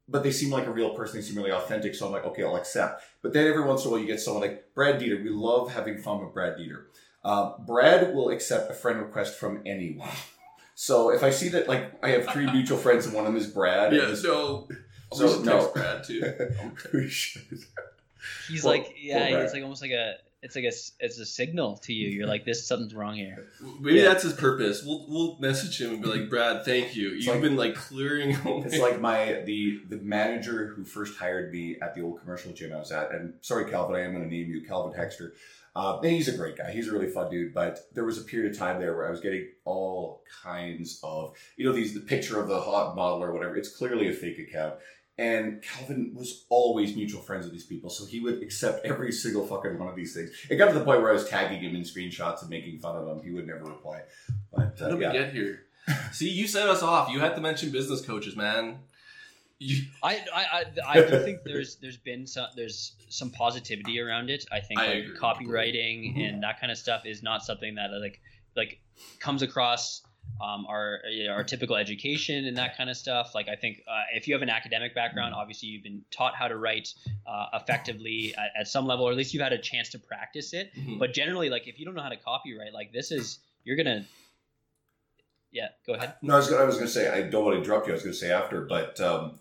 but they seem like a real person. They seem really authentic. So I'm like, okay, I'll accept. But then every once in a while, you get someone like Brad Dieter. We love having fun with Brad Dieter. Uh, Brad will accept a friend request from anyone. So if I see that, like, I have three mutual friends and one of them is Brad. yeah. and So So, so no. text Brad too. <laughs> we should. He's Poor- like yeah, Brad. it's like almost like a it's like a s- it's a signal to you. You're like this something's wrong here. Maybe Yeah. that's his purpose. We'll we'll message him and be like, Brad, thank you. You've like- been like clearing <laughs> away. It's like my the the manager who first hired me at the old commercial gym I was at, and sorry, Calvin, I am going to name you Calvin Hexter. Uh, and he's a great guy. He's a really fun dude. But there was a period of time there where I was getting all kinds of, you know, these the picture of the hot model or whatever. It's clearly a fake account. And Calvin was always mutual friends with these people, so he would accept every single fucking one of these things. It got to the point where I was tagging him in screenshots and making fun of him. He would never reply. But How uh, did yeah. we get here? <laughs> See, you set us off. You had to mention business coaches, man. You, I I I, I do think there's there's been some there's some positivity around it. I think I like agree. copywriting Mhm. and that kind of stuff is not something that like like comes across um, our our typical education and that kind of stuff. Like I think uh, if you have an academic background, obviously you've been taught how to write uh, effectively at, at, some level, or at least you've had a chance to practice it. Mm-hmm. But generally, like if you don't know how to copyright, like this is you're gonna. Yeah, go ahead. No, I was, I was going to say I don't want to interrupt you. I was going to say after, but um,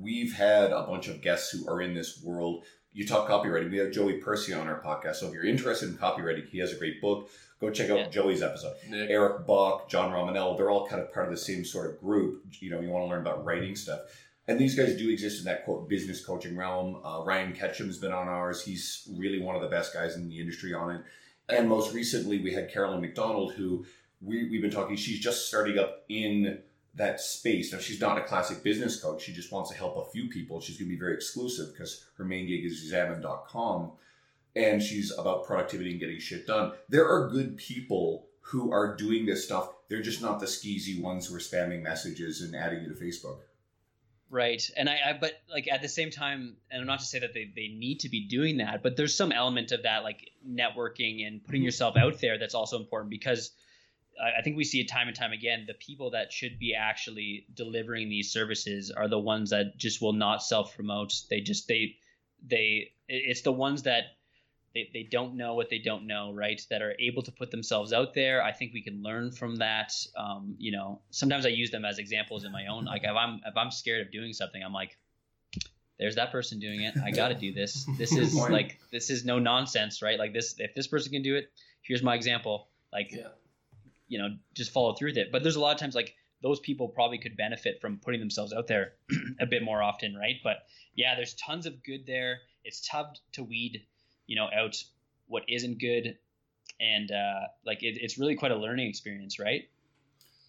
we've had a bunch of guests who are in this world. You talk copywriting. We have Joey Percy on our podcast. So if you're interested in copywriting, he has a great book. Go check out yeah. Joey's episode. Nick. Eric Bach, John Romaniello, they're all kind of part of the same sort of group. You know, you want to learn about writing stuff. And these guys do exist in that quote business coaching realm. Uh, Ryan Ketchum's been on ours. He's really one of the best guys in the industry on it. And most recently, we had Carolyn McDonald, who we, we've been talking. She's just starting up in that space. Now, she's not a classic business coach. She just wants to help a few people. She's going to be very exclusive because her main gig is examine.com and she's about productivity and getting shit done. There are good people who are doing this stuff. They're just not the skeezy ones who are spamming messages and adding you to Facebook. Right. And I, I, but like at the same time, and I'm not to say that they, they need to be doing that, but there's some element of that, like networking and putting mm-hmm. yourself out there that's also important because I think we see it time and time again. The people that should be actually delivering these services are the ones that just will not self promote. They just, they, they, it's the ones that they, they don't know what they don't know, right? That are able to put themselves out there. I think we can learn from that. Um, you know, sometimes I use them as examples in my own. Like if I'm if I'm scared of doing something, I'm like, there's that person doing it. I got to do this. This is like this is no nonsense, right? Like this, if this person can do it, here's my example. Like, yeah. you know, just follow through with it. But there's a lot of times like those people probably could benefit from putting themselves out there <clears throat> a bit more often, right? But yeah, there's tons of good there. It's tough to weed you know out what isn't good. And uh, like it, it's really quite a learning experience right?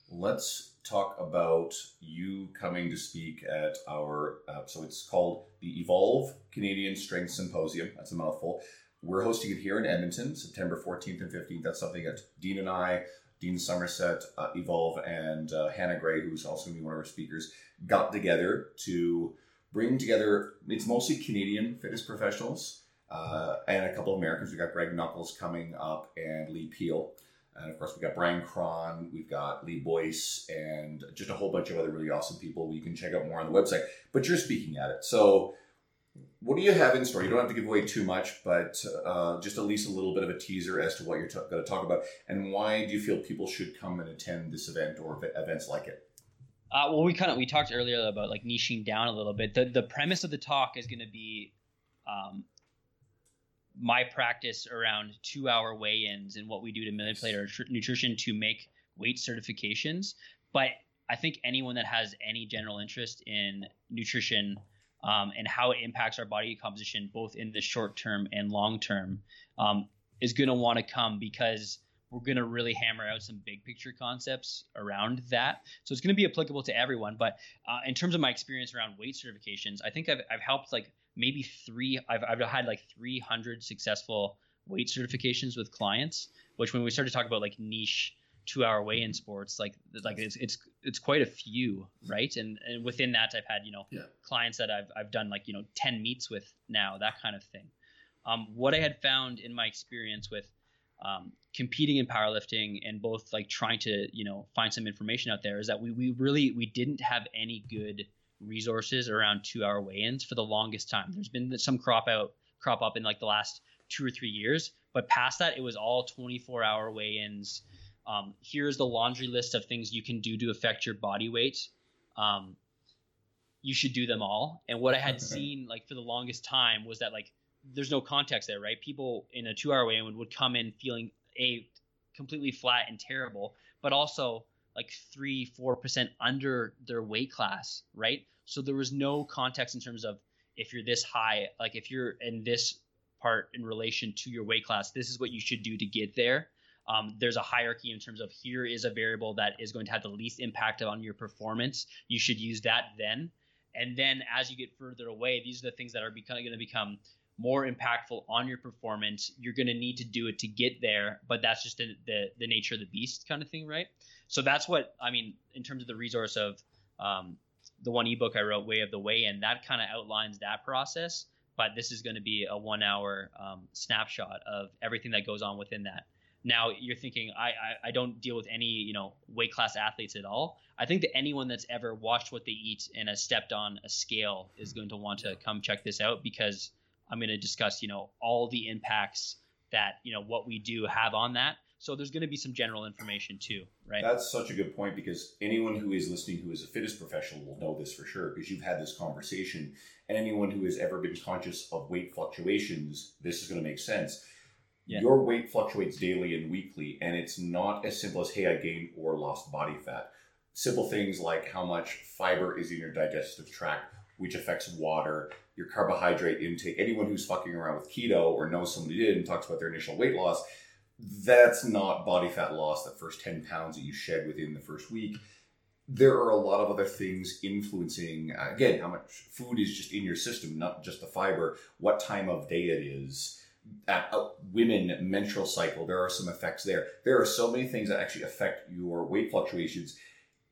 Let's talk about you coming to speak at our uh, so it's called the evolve canadian strength symposium. That's a mouthful. We're hosting it here in edmonton september 14th and 15th that's something that dean and i dean somerset uh, evolve and uh, hannah gray who's also going to be one of our speakers got together to bring together it's mostly canadian fitness professionals uh, and a couple of Americans. We got Greg Nuckols coming up and Lee Peel. And of course, we got Bryan Krahn, we've got Lee Boyce, and just a whole bunch of other really awesome people. You can check out more on the website. But you're speaking at it. So, what do you have in store? You don't have to give away too much, but uh, just at least a little bit of a teaser as to what you're t- going to talk about. And why do you feel people should come and attend this event or events like it? Uh, well, we kind of we talked earlier about like niching down a little bit. The the premise of the talk is going to be um, my practice around two hour weigh ins and what we do to manipulate our tr- nutrition to make weight certifications. But I think anyone that has any general interest in nutrition um, and how it impacts our body composition, both in the short term and long term, um, is going to want to come because we're going to really hammer out some big picture concepts around that. So it's going to be applicable to everyone. But uh, in terms of my experience around weight certifications, I think I've, I've helped like maybe three. I've, I've had like 300 successful weight certifications with clients. Which when we started to talk about like niche two hour weigh in sports, like like it's it's it's quite a few, right? And and within that, I've had you know yeah. clients that I've I've done like you know 10 meets with now, that kind of thing. Um, what I had found in my experience with um, competing in powerlifting and both like trying to you know find some information out there is that we we really we didn't have any good resources around two hour weigh-ins for the longest time. There's been some crop out crop up in like the last two or three years, but past that, it was all 24 hour weigh-ins. Um, here's the laundry list of things you can do to affect your body weight. Um, you should do them all. And what I had seen like for the longest time was that like there's no context there, right? People in a two hour weigh-in would come in feeling a completely flat and terrible, but also like three, four percent under their weight class, right? So there was no context in terms of if you're this high, like if you're in this part in relation to your weight class, this is what you should do to get there. Um, there's a hierarchy in terms of here is a variable that is going to have the least impact on your performance. You should use that then. And then as you get further away, these are the things that are going to become more impactful on your performance. You're going to need to do it to get there, but that's just the, the, the nature of the beast kind of thing, right? So that's what I mean in terms of the resource of um, the one ebook I wrote, Way of the Way, and that kind of outlines that process. But this is going to be a one hour um, snapshot of everything that goes on within that. now you're thinking I, I I don't deal with any you know weight class athletes at all. I think that anyone that's ever watched what they eat and has stepped on a scale is going to want to come check this out because I'm going to discuss you know all the impacts that you know what we do have on that. So there's going to be some general information too, right? That's such a good point because anyone who is listening who is a fitness professional will know this for sure because you've had this conversation. And anyone who has ever been conscious of weight fluctuations, this is going to make sense. Yeah. Your weight fluctuates daily and weekly, and it's not as simple as, hey, I gained or lost body fat. Simple things like how much fiber is in your digestive tract, which affects water, your carbohydrate intake. Anyone who's fucking around with keto or knows somebody who did and talks about their initial weight loss, that's not body fat loss, the first 10 pounds that you shed within the first week. There are a lot of other things influencing, uh, again, how much food is just in your system, not just the fiber, what time of day it is. At uh, women menstrual cycle, there are some effects there. There are so many things that actually affect your weight fluctuations.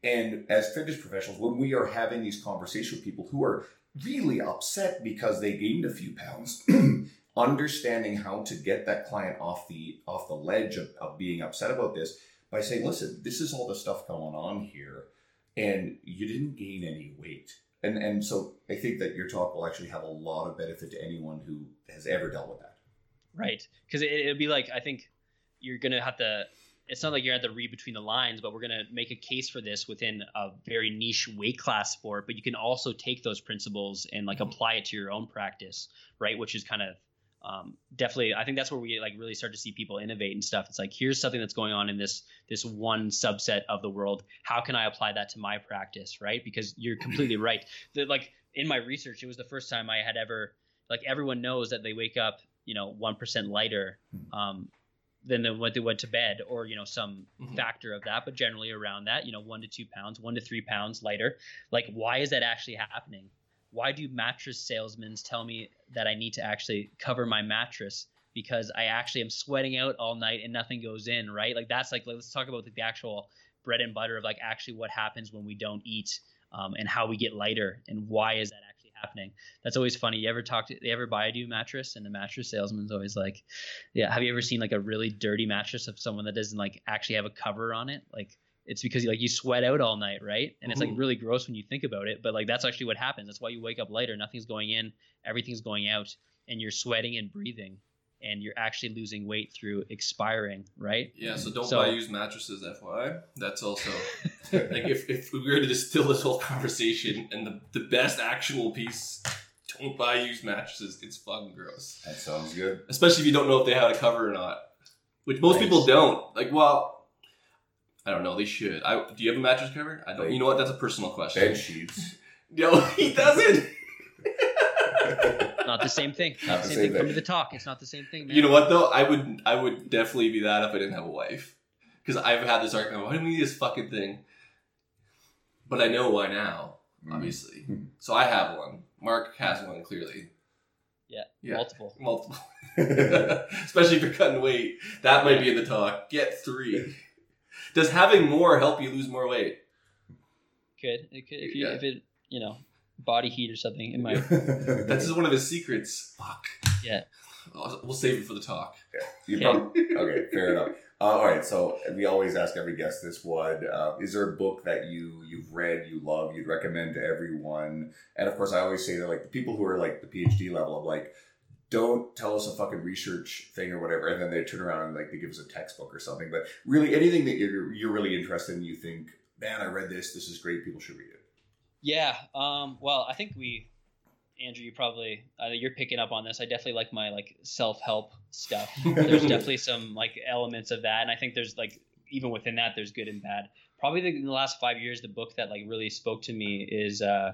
And as fitness professionals, when we are having these conversations with people who are really upset because they gained a few pounds, <clears throat> understanding how to get that client off the off the ledge of, of being upset about this by saying, listen, this is all the stuff going on here, and you didn't gain any weight. And and so I think that your talk will actually have a lot of benefit to anyone who has ever dealt with that. Right. Because it, it'd be like, I think you're going to have to, it's not like you're have to read between the lines, but we're going to make a case for this within a very niche weight class sport. But you can also take those principles and like mm-hmm. apply it to your own practice, right? Which is kind of um, definitely, I think that's where we like really start to see people innovate and stuff. It's like, here's something that's going on in this, this one subset of the world. How can I apply that to my practice? Right. Because you're completely <clears throat> right. The, like in my research, it was the first time I had ever, like everyone knows that they wake up you know one percent lighter um, than when they went to bed, or you know some Mhm. factor of that, but generally around that, you know one to two pounds, one to three pounds lighter. Like, why is that actually happening? Why do mattress salesmen tell me that I need to actually cover my mattress? Because I actually am sweating out all night and nothing goes in, right? Like that's like let's talk about the actual bread and butter of like actually what happens when we don't eat um, and how we get lighter and why is that actually happening? That's always funny. You ever talk to they ever buy a new mattress? And the mattress salesman's always like yeah have you ever seen like a really dirty mattress of someone that doesn't like actually have a cover on it? Like it's because like you sweat out all night right and it's like Mhm. really gross when you think about it but like that's actually what happens that's why you wake up lighter nothing's going in everything's going out and you're sweating and breathing and you're actually losing weight through expiring right Yeah, so don't So- buy used mattresses, FYI. That's also <laughs> like if, if we were to distill this whole conversation and the, the best actual piece, don't buy used mattresses. It's fucking gross. That sounds good. Especially if you don't know if they had a cover or not. Which most Thanks. people don't. Like, well, I don't know. They should. I do you have a mattress cover? I don't. You know what? That's a personal question. Bed sheets. <laughs> No, he doesn't. not the same thing not, the same, thing. come to the talk it's not the same thing man. You know what though? I would I would definitely be that if I didn't have a wife. Because I've had this argument. Why do we need this fucking thing? But I know why now, Mm. obviously. Mhm. So I have one. Mark has one clearly. yeah, Yeah. multiple Multiple. <laughs> Especially if you're cutting weight. That might be in the talk. Get three. Does having more help you lose more weight? could it could if you Yeah. if it you know body heat or something it might <laughs> That's just one of his secrets. Fuck. Yeah. Oh, We'll save it for the talk. You Okay. probably, <laughs> okay, fair enough. Uh, all right, so we always ask every guest this one: uh, Is there a book that you you've read, you love, you'd recommend to everyone? And of course, I always say that like the people who are like the PhD level of like, don't tell us a fucking research thing or whatever, and then they turn around and like they give us a textbook or something. But really, anything that you're you're really interested in, you think, man, I read this, this is great, people should read it. Yeah. Um, well, I think we, Andrew, you probably uh, you're picking up on this. I definitely like my like self help stuff. <laughs> There's definitely some like elements of that, and I think there's like even within that, there's good and bad. Probably the, in the last five years, the book that like really spoke to me is uh,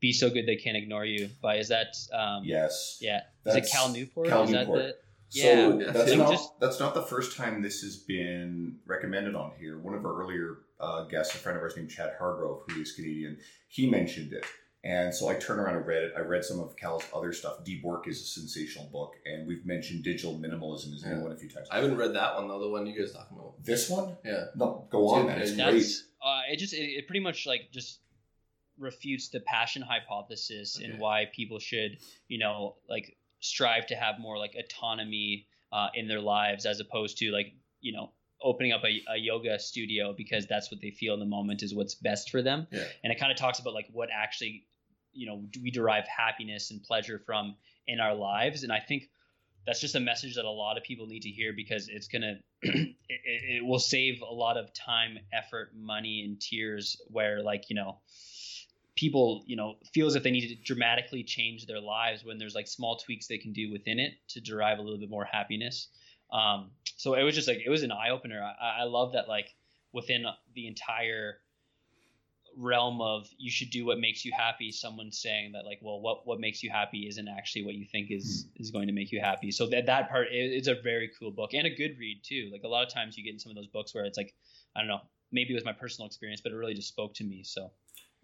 "Be So Good They Can't Ignore You" by is that um, Yes, yeah is it Cal Newport? Cal is Newport. that So Yeah. that's not just- that's not the first time this has been recommended on here. One of our earlier uh, guests, a friend of ours named Chad Hargrove, who is Canadian, he mentioned it, and so I turned around and read it. I read some of Cal's other stuff. Deep Work is a sensational book, and we've mentioned digital minimalism as Yeah. anyone a few times. I haven't read that one though. The one you guys talking about. this one, Yeah. no, go on, Yeah, man. It's yeah, great. Uh, it. Just it, it pretty much like just refutes the passion hypothesis Okay. and why people should you know like strive to have more like autonomy uh, in their lives as opposed to like you know opening up a, a yoga studio because that's what they feel in the moment is what's best for them Yeah. and it kind of talks about like what actually you know do we derive happiness and pleasure from in our lives and i think that's just a message that a lot of people need to hear because it's gonna <clears throat> it, it it will save a lot of time effort money and tears where like you know people you know feel as if they need to dramatically change their lives when there's like small tweaks they can do within it to derive a little bit more happiness. Um, so it was just like it was an eye opener I, I love that like within the entire realm of you should do what makes you happy someone's saying that like well what what makes you happy isn't actually what you think is is going to make you happy. So that that part it's a very cool book and a good read too. Like a lot of times you get in some of those books where it's like i don't know maybe it was my personal experience but it really just spoke to me so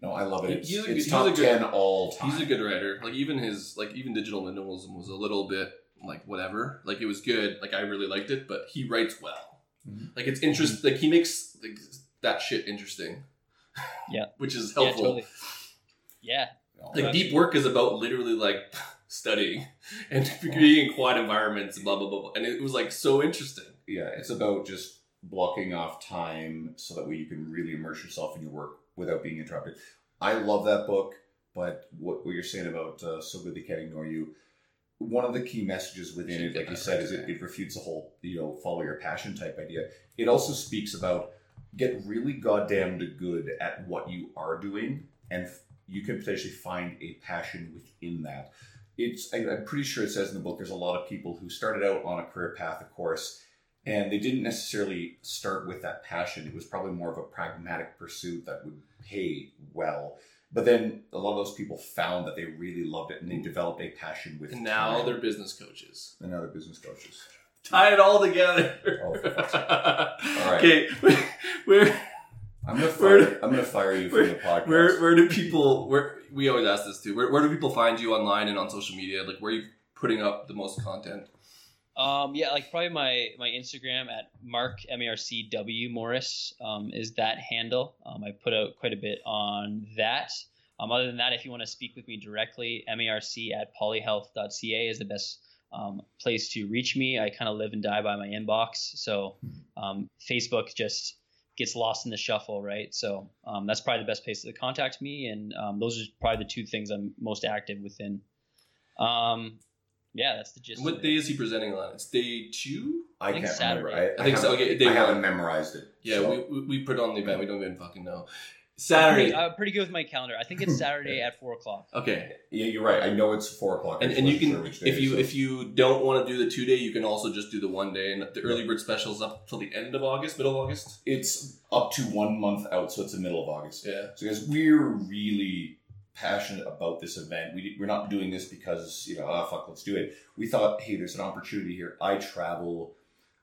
No, I love it. It's, He's a- it's he's top a good- ten all time. He's a good writer. Like even his like even digital minimalism was a little bit like whatever. Like it was good. Like I really liked it, but he writes well. Mhm. Like it's interest. Like he makes like that shit interesting. <laughs> Yeah. which is yeah helpful. totally yeah Like Right. deep work is about literally like <laughs> studying and <laughs> being in quiet environments and blah blah blah. blah. And it was like so interesting. yeah, it's about just blocking off time so that way you can really immerse yourself in your work without being interrupted. I love that book, but what, what you're saying about uh, So Good They Can't Ignore You, one of the key messages within it, like you said, is it, it refutes the whole, you know, follow your passion type idea. It also speaks about get really goddamn good at what you are doing, and f- you can potentially find a passion within that. It's I, I'm pretty sure it says in the book there's a lot of people who started out on a career path, of course, and they didn't necessarily start with that passion. It was probably more of a pragmatic pursuit that would pay well. But then a lot of those people found that they really loved it and they developed a passion with it. And now time. they're business coaches. and now they're business coaches. Tie it all together. Oh. <laughs> All right. Okay, <laughs> where I'm gonna Where- fire. I'm gonna fire you from the podcast. where where do people where we always ask this too? Where where do people find you online and on social media? Like where are you putting up the most content? Um, yeah, like probably my my Instagram at Mark M A R C W Morris um, is that handle. Um, I put out quite a bit on that. Um, other than that, if you want to speak with me directly, marc at polyhealth.ca is the best um, place to reach me. I kind of live and die by my inbox, so um, Facebook just gets lost in the shuffle, right? So that's probably the best place to contact me, and those are probably the two things I'm most active within. Um, yeah, that's the gist. What day is he presenting on? It's day two. I, I think can't remember. Saturday. I, I think so. haven't- Okay, day I haven't one. memorized it. Yeah, so- we, we we put on the event. We don't even fucking know. I'm Saturday. pretty, I'm pretty good with my calendar. I think it's <laughs> Saturday at four o'clock. Okay, yeah, you're right. I know it's four o'clock. And, and you can sure day, if you so- if you don't want to do the two day, you can also just do the one day. And the early bird specials up till the end of August, middle of August. it's up to one month out, so it's the middle of August. Yeah. So, guys, we're really passionate about this event. We, we're not doing this because, you know, ah, fuck, let's do it. We thought, hey, there's an opportunity here. I travel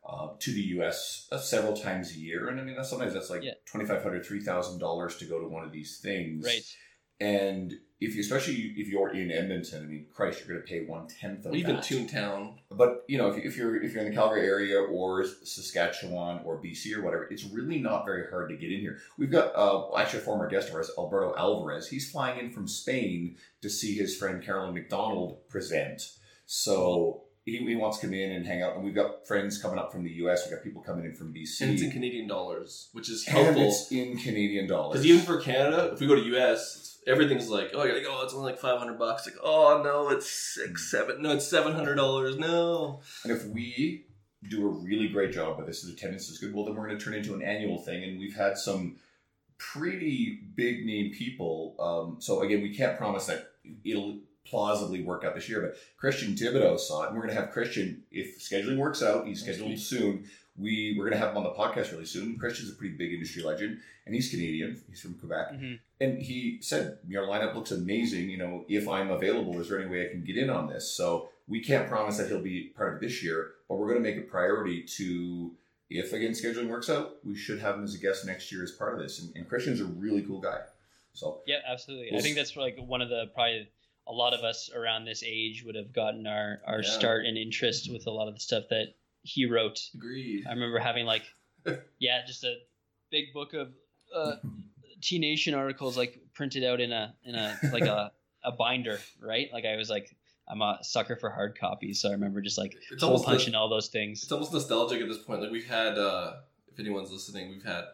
uh, to the U.S. uh, several times a year. And I mean, that's sometimes that's like Yeah. $2,500, $3,000 to go to one of these things. Right. And if you, especially if you're in Edmonton, I mean, Christ, you're going to pay one tenth of Well, even that. Toontown. But you know, if, if you're if you're in the Calgary area or Saskatchewan or BC or whatever, it's really not very hard to get in here. We've got uh, actually a former guest of ours, Alberto Alvarez. He's flying in from Spain to see his friend Carolyn McDonald present. So he, he wants to come in and hang out. And we've got friends coming up from the U.S. We've got people coming in from BC. And it's in Canadian dollars, which is And helpful. it's in Canadian dollars. Because even for Canada, if we go to US, it's, everything's like, oh, you're like, oh, it's only like five hundred bucks. Like, oh no, it's six, seven. No, it's seven hundred dollars. No. And if we do a really great job, with this the attendance is good, well, then we're going to turn into an annual thing. And we've had some pretty big name people. Um, so again, we can't promise that it'll plausibly work out this year, but Christian Thibaudeau saw it, and we're going to have Christian if scheduling works out. He's scheduled soon. We we're going to have him on the podcast really soon. Christian's a pretty big industry legend, and he's Canadian. He's from Quebec. Mhm. And he said, Your lineup looks amazing. You know, if I'm available, is there any way I can get in on this? So we can't promise that he'll be part of this year, but we're going to make a priority to, if again scheduling works out, we should have him as a guest next year as part of this. And, and Christian's a really cool guy. So Yeah, absolutely. We'll I think that's like one of the probably a lot of us around this age would have gotten our our Yeah. start and interest with a lot of the stuff that he wrote. Agreed. I remember having like, <laughs> yeah, just a big book of uh, T Nation articles like printed out in a in a like a, a binder, right? Like I was like I'm a sucker for hard copies, so I remember just like It's hole almost punching all those things. It's almost nostalgic at this point. Like we've had, uh, if anyone's listening, we've had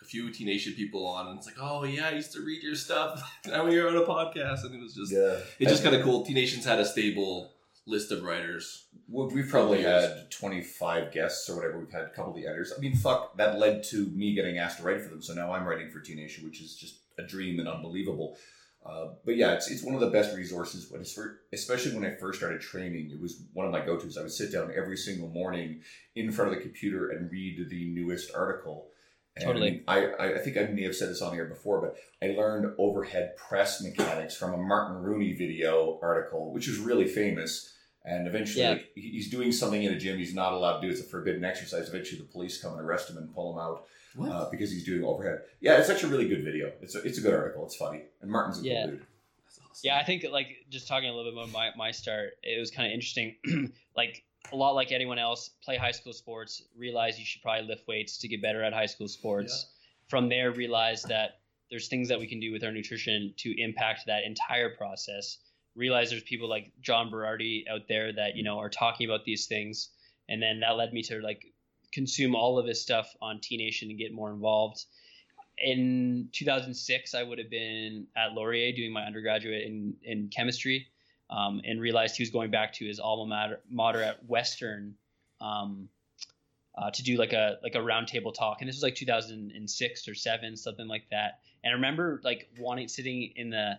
a few T Nation people on, and it's like, oh yeah, I used to read your stuff. <laughs> now we're on a podcast, and it was just, Yeah. it's just kind of cool. T Nation's had a stable list of writers. Well, we've probably had 25 guests or whatever. We've had a couple of the editors. I mean, fuck, that led to me getting asked to write for them. So now I'm writing for T Nation, which is just a dream and unbelievable. Uh, but yeah, it's, it's one of the best resources. But it's for, especially when I first started training, it was one of my go tos. I would sit down every single morning in front of the computer and read the newest article. And Totally. I, I, I think I may have said this on air before, but I learned overhead press mechanics from a Martin Rooney video article, which is really famous. And eventually, Yeah. he's doing something in a gym he's not allowed to do. It's a forbidden exercise. Eventually, the police come and arrest him and pull him out uh, because he's doing overhead. Yeah, it's actually a really good video. It's a, it's a good article. It's funny. And Martin's a Yeah. cool dude. That's awesome. Yeah, I think like just talking a little bit about my, my start, it was kind of interesting. <clears throat> like a lot like anyone else, play high school sports, realize you should probably lift weights to get better at high school sports. From there, realize that there's things that we can do with our nutrition to impact that entire process. Realize there's people like John Berardi out there that you know are talking about these things, and then that led me to like consume all of his stuff on T Nation and get more involved. In 2006 i would have been at laurier doing my undergraduate in, in chemistry um, and realized he was going back to his alma mater, mater at western um, uh, to do like a like a roundtable talk. And this was like 2006 or 7 something like that. And i remember like wanting sitting in the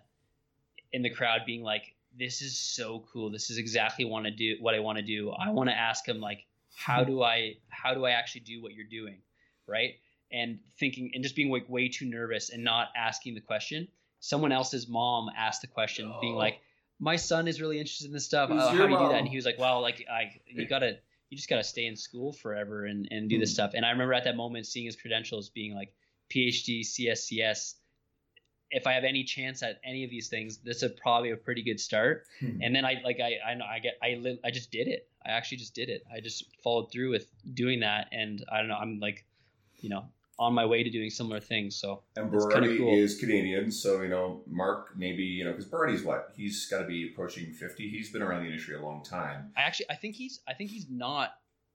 in the crowd being like this is so cool this is exactly want to do what i want to do i want to ask him like how do i how do i actually do what you're doing right and thinking and just being like way too nervous and not asking the question. Someone else's mom asked the question, being Oh. like, "My son is really interested in this stuff. Oh, how do you do that?" And he was like, "Well, like I, you gotta, you just gotta stay in school forever and and do this Hmm. stuff." And I remember at that moment seeing his credentials being like PhD, CSCS. If I have any chance at any of these things, this is probably a pretty good start. Hmm. And then I like I I know I get I li- I just did it. I actually just did it. I just followed through with doing that, and I don't know. I'm like, you know, on my way to doing similar things. So And Berardi cool. is Canadian, so you know Mark maybe you know because Berardi's what he's got to be approaching fifty. He's been around the industry a long time. I actually I think he's I think he's not.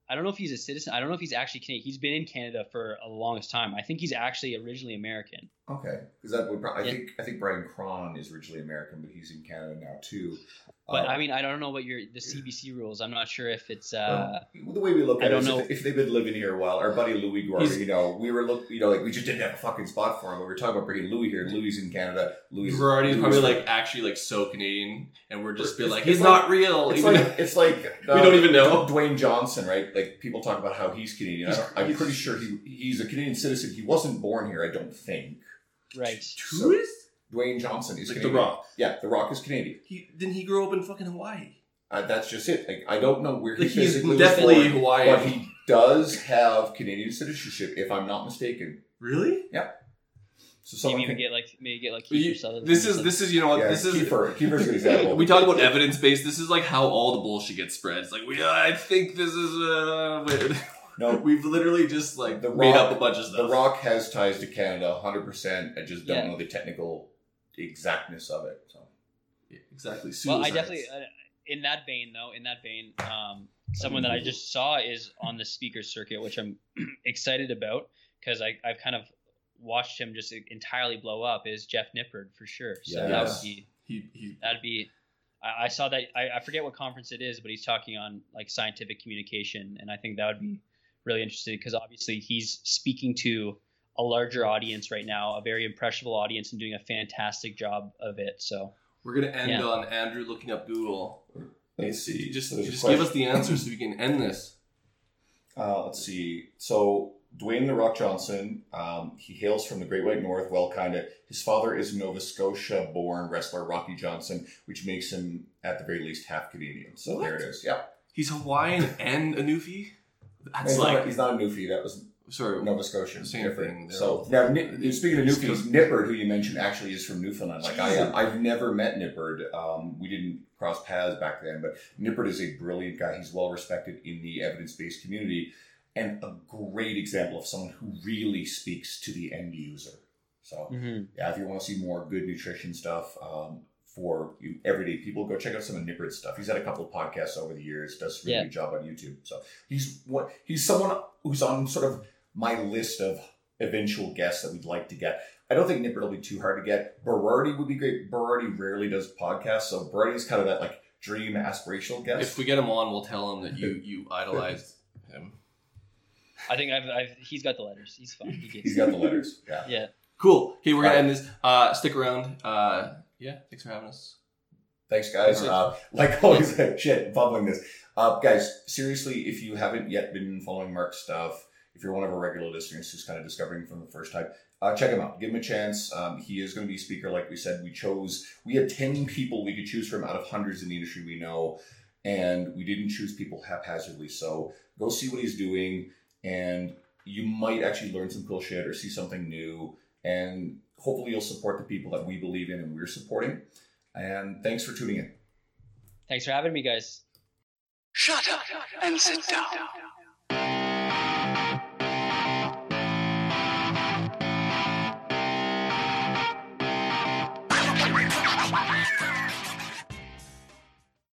I don't know if he's a citizen. I don't know if he's actually Canadian. He's been in Canada for a longest time. I think he's actually originally American. Okay, because that would pro- I Yeah. think I think Bryan Krahn is originally American, but he's in Canada now too. But Uh, I mean, I don't know what your the CBC rules. I'm not sure if it's. uh well, the way we look I at it don't is know. if, if they've been living here a while, our buddy Louis Guardi, you know, we were look, you know, like we just didn't have a fucking spot for him, but we were talking about bringing Louis here. and Louis in Canada. Louis Variety is probably like actually like so Canadian, and we're just be like, he's like- not real. It's even like it's like uh, <laughs> We don't even know. Dwayne Johnson, right? Like people talk about how he's Canadian. He's, I am he's- pretty sure he he's a Canadian citizen. He wasn't born here, I don't think. Right. Who is Dwayne Johnson is like Canadian. the Rock? Yeah, The Rock is Canadian. He didn't he grow up in fucking Hawaii? Uh, that's just it. Like, I don't know where he Like, he's physically definitely was born, Hawaiian. but he does have Canadian citizenship, if I'm not mistaken. Really? Yep. So someone maybe even can, get like maybe get like You- This is this is you know what yeah, this is. Kiefer. Kiefer's a good example. <laughs> We talk about evidence based. This is like how all the bullshit gets spread. It's like we, I think this is. Uh, wait. <laughs> No, <laughs> we've literally just like The made Rock- up a bunch of stuff. The. Rock has ties to Canada, 100%. I just don't Yeah. know the technical exactness of it. So. Yeah, exactly. Well, I Pseudoscience. definitely uh, in that vein though. In that vein, um, someone that I just saw is on the speaker circuit, which I'm <clears throat> excited about because I I've kind of watched him just entirely blow up. Is Jeff Nippard for sure? So that Yes. would be he he that'd be. I, I saw that. I, I forget what conference it is, but he's talking on like scientific communication, and I think that would be really interesting because obviously he's speaking to a larger audience right now, a very impressionable audience, and doing a fantastic job of it. So we're gonna end Yeah. on Andrew looking up Google. Let's see. You just So just give us the answer so we can end this. Uh, let's see. So Dwayne the Rock Johnson, um, he hails from the Great White North. Well, kind of. His father is Nova Scotia-born wrestler Rocky Johnson, which makes him at the very least half Canadian. So What? there it is. Yeah, He's Hawaiian and a Newfie. That's he's, like not, he's not a Newfie. That was sorry. Nova Scotia. Same different. thing. So now, Ni- speaking of Newfies, Nippard, who you mentioned, actually is from Newfoundland. Like I am, I've never met Nippard. Um, we didn't cross paths back then, but Nippard is a brilliant guy. He's well respected in the evidence-based community, and a great example of someone who really speaks to the end user. So mhm. yeah, if you want to see more good nutrition stuff, um, for you everyday people. Go check out some of Nippard's stuff. He's had a couple of podcasts over the years. Does a really Yeah. good job on YouTube. So he's what he's someone who's on sort of my list of eventual guests that we'd like to get. I don't think Nippard will be too hard to get. Berardi would be great. Berardi rarely does podcasts, so Berardi's kind of that like dream aspirational guest. If we get him on, we'll tell him that you you idolized him. I think I've, I've he's got the letters. He's fine. He gets He's got the letters. Yeah. Yeah. Cool. Okay, we're gonna Alright. end this. Uh, stick around. Uh, yeah, thanks for having us. Thanks, guys. Uh, like <laughs> always, shit, bubbling this. Uh, guys, seriously, if you haven't yet been following Mark's stuff, if you're one of our regular listeners who's kind of discovering from the first time, uh, check him out. Give him a chance. Um, he is going to be a speaker, like we said. We chose, we had 10 people we could choose from out of hundreds in the industry we know, and we didn't choose people haphazardly. So go see what he's doing, and you might actually learn some cool shit or see something new, and hopefully you'll support the people that we believe in and we're supporting. And thanks for tuning in. Thanks for having me, guys. Shut up and sit down.